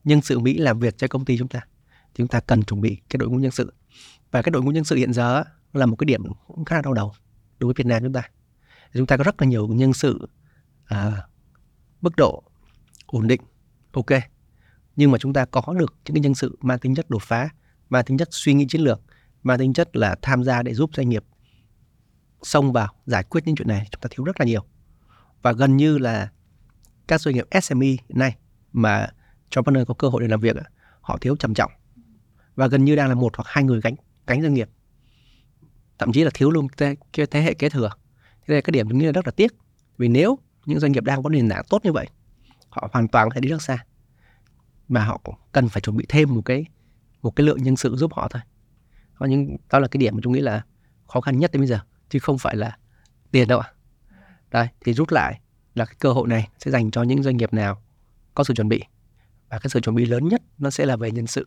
nhân sự Mỹ làm việc cho công ty chúng ta. Thì chúng ta cần chuẩn bị cái đội ngũ nhân sự. Và cái đội ngũ nhân sự hiện giờ là một cái điểm cũng khá là đau đầu đối với Việt Nam chúng ta. Chúng ta có rất là nhiều nhân sự à, mức độ ổn định ok. Nhưng mà chúng ta có được những cái nhân sự mang tính chất đột phá mang tính chất suy nghĩ chiến lược mang tính chất là tham gia để giúp doanh nghiệp xông vào giải quyết những chuyện này. Chúng ta thiếu rất là nhiều. Và gần như là các doanh nghiệp SME này mà cho partner có cơ hội để làm việc họ thiếu trầm trọng. Và gần như đang là một hoặc hai người gánh gánh doanh nghiệp. Thậm chí là thiếu luôn thế, cái thế hệ kế thừa. Thế là cái điểm chúng nghĩ là rất là tiếc. Vì nếu những doanh nghiệp đang có nền tảng tốt như vậy họ hoàn toàn có thể đi rất xa. Mà họ cũng cần phải chuẩn bị thêm một cái một cái lượng nhân sự giúp họ thôi. Có những đó là cái điểm mà chúng nghĩ là khó khăn nhất đến bây giờ. Chứ không phải là tiền đâu ạ. Đây thì rút lại là cái cơ hội này sẽ dành cho những doanh nghiệp nào có sự chuẩn bị. Và cái sự chuẩn bị lớn nhất nó sẽ là về nhân sự.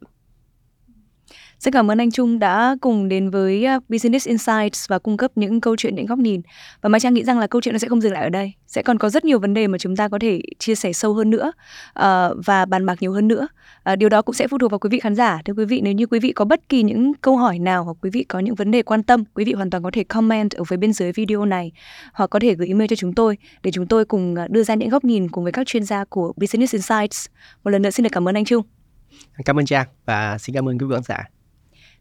Xin cảm ơn anh Trung đã cùng đến với à, Business Insights và cung cấp những câu chuyện, những góc nhìn. Và Mai Trang nghĩ rằng là câu chuyện nó sẽ không dừng lại ở đây. Sẽ còn có rất nhiều vấn đề mà chúng ta có thể chia sẻ sâu hơn nữa uh, và bàn bạc nhiều hơn nữa. Uh, điều đó cũng sẽ phụ thuộc vào quý vị khán giả. Thưa quý vị, nếu như quý vị có bất kỳ những câu hỏi nào hoặc quý vị có những vấn đề quan tâm, quý vị hoàn toàn có thể comment ở phía bên dưới video này hoặc có thể gửi email cho chúng tôi để chúng tôi cùng à, đưa ra những góc nhìn cùng với các chuyên gia của Business Insights. Một lần nữa xin được cảm ơn anh Trung. Cảm ơn Trang và xin cảm ơn quý vị khán giả.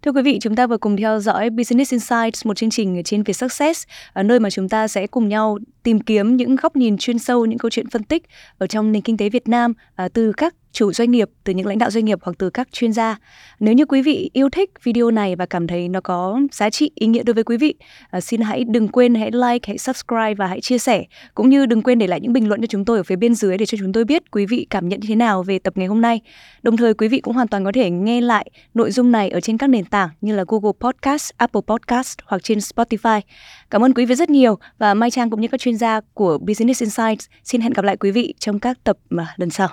Thưa quý vị, chúng ta vừa cùng theo dõi Business Insights, một chương trình trên Việt Success, nơi mà chúng ta sẽ cùng nhau tìm kiếm những góc nhìn chuyên sâu, những câu chuyện phân tích ở trong nền kinh tế Việt Nam à, từ các chủ doanh nghiệp, từ những lãnh đạo doanh nghiệp hoặc từ các chuyên gia. Nếu như quý vị yêu thích video này và cảm thấy nó có giá trị ý nghĩa đối với quý vị, à, xin hãy đừng quên hãy like, hãy subscribe và hãy chia sẻ cũng như đừng quên để lại những bình luận cho chúng tôi ở phía bên dưới để cho chúng tôi biết quý vị cảm nhận như thế nào về tập ngày hôm nay. Đồng thời quý vị cũng hoàn toàn có thể nghe lại nội dung này ở trên các nền tảng như là Google Podcast, Apple Podcast hoặc trên Spotify. Cảm ơn quý vị rất nhiều và Mai Trang cũng như các chuyên gia của Business Insights xin hẹn gặp lại quý vị trong các tập mà lần sau.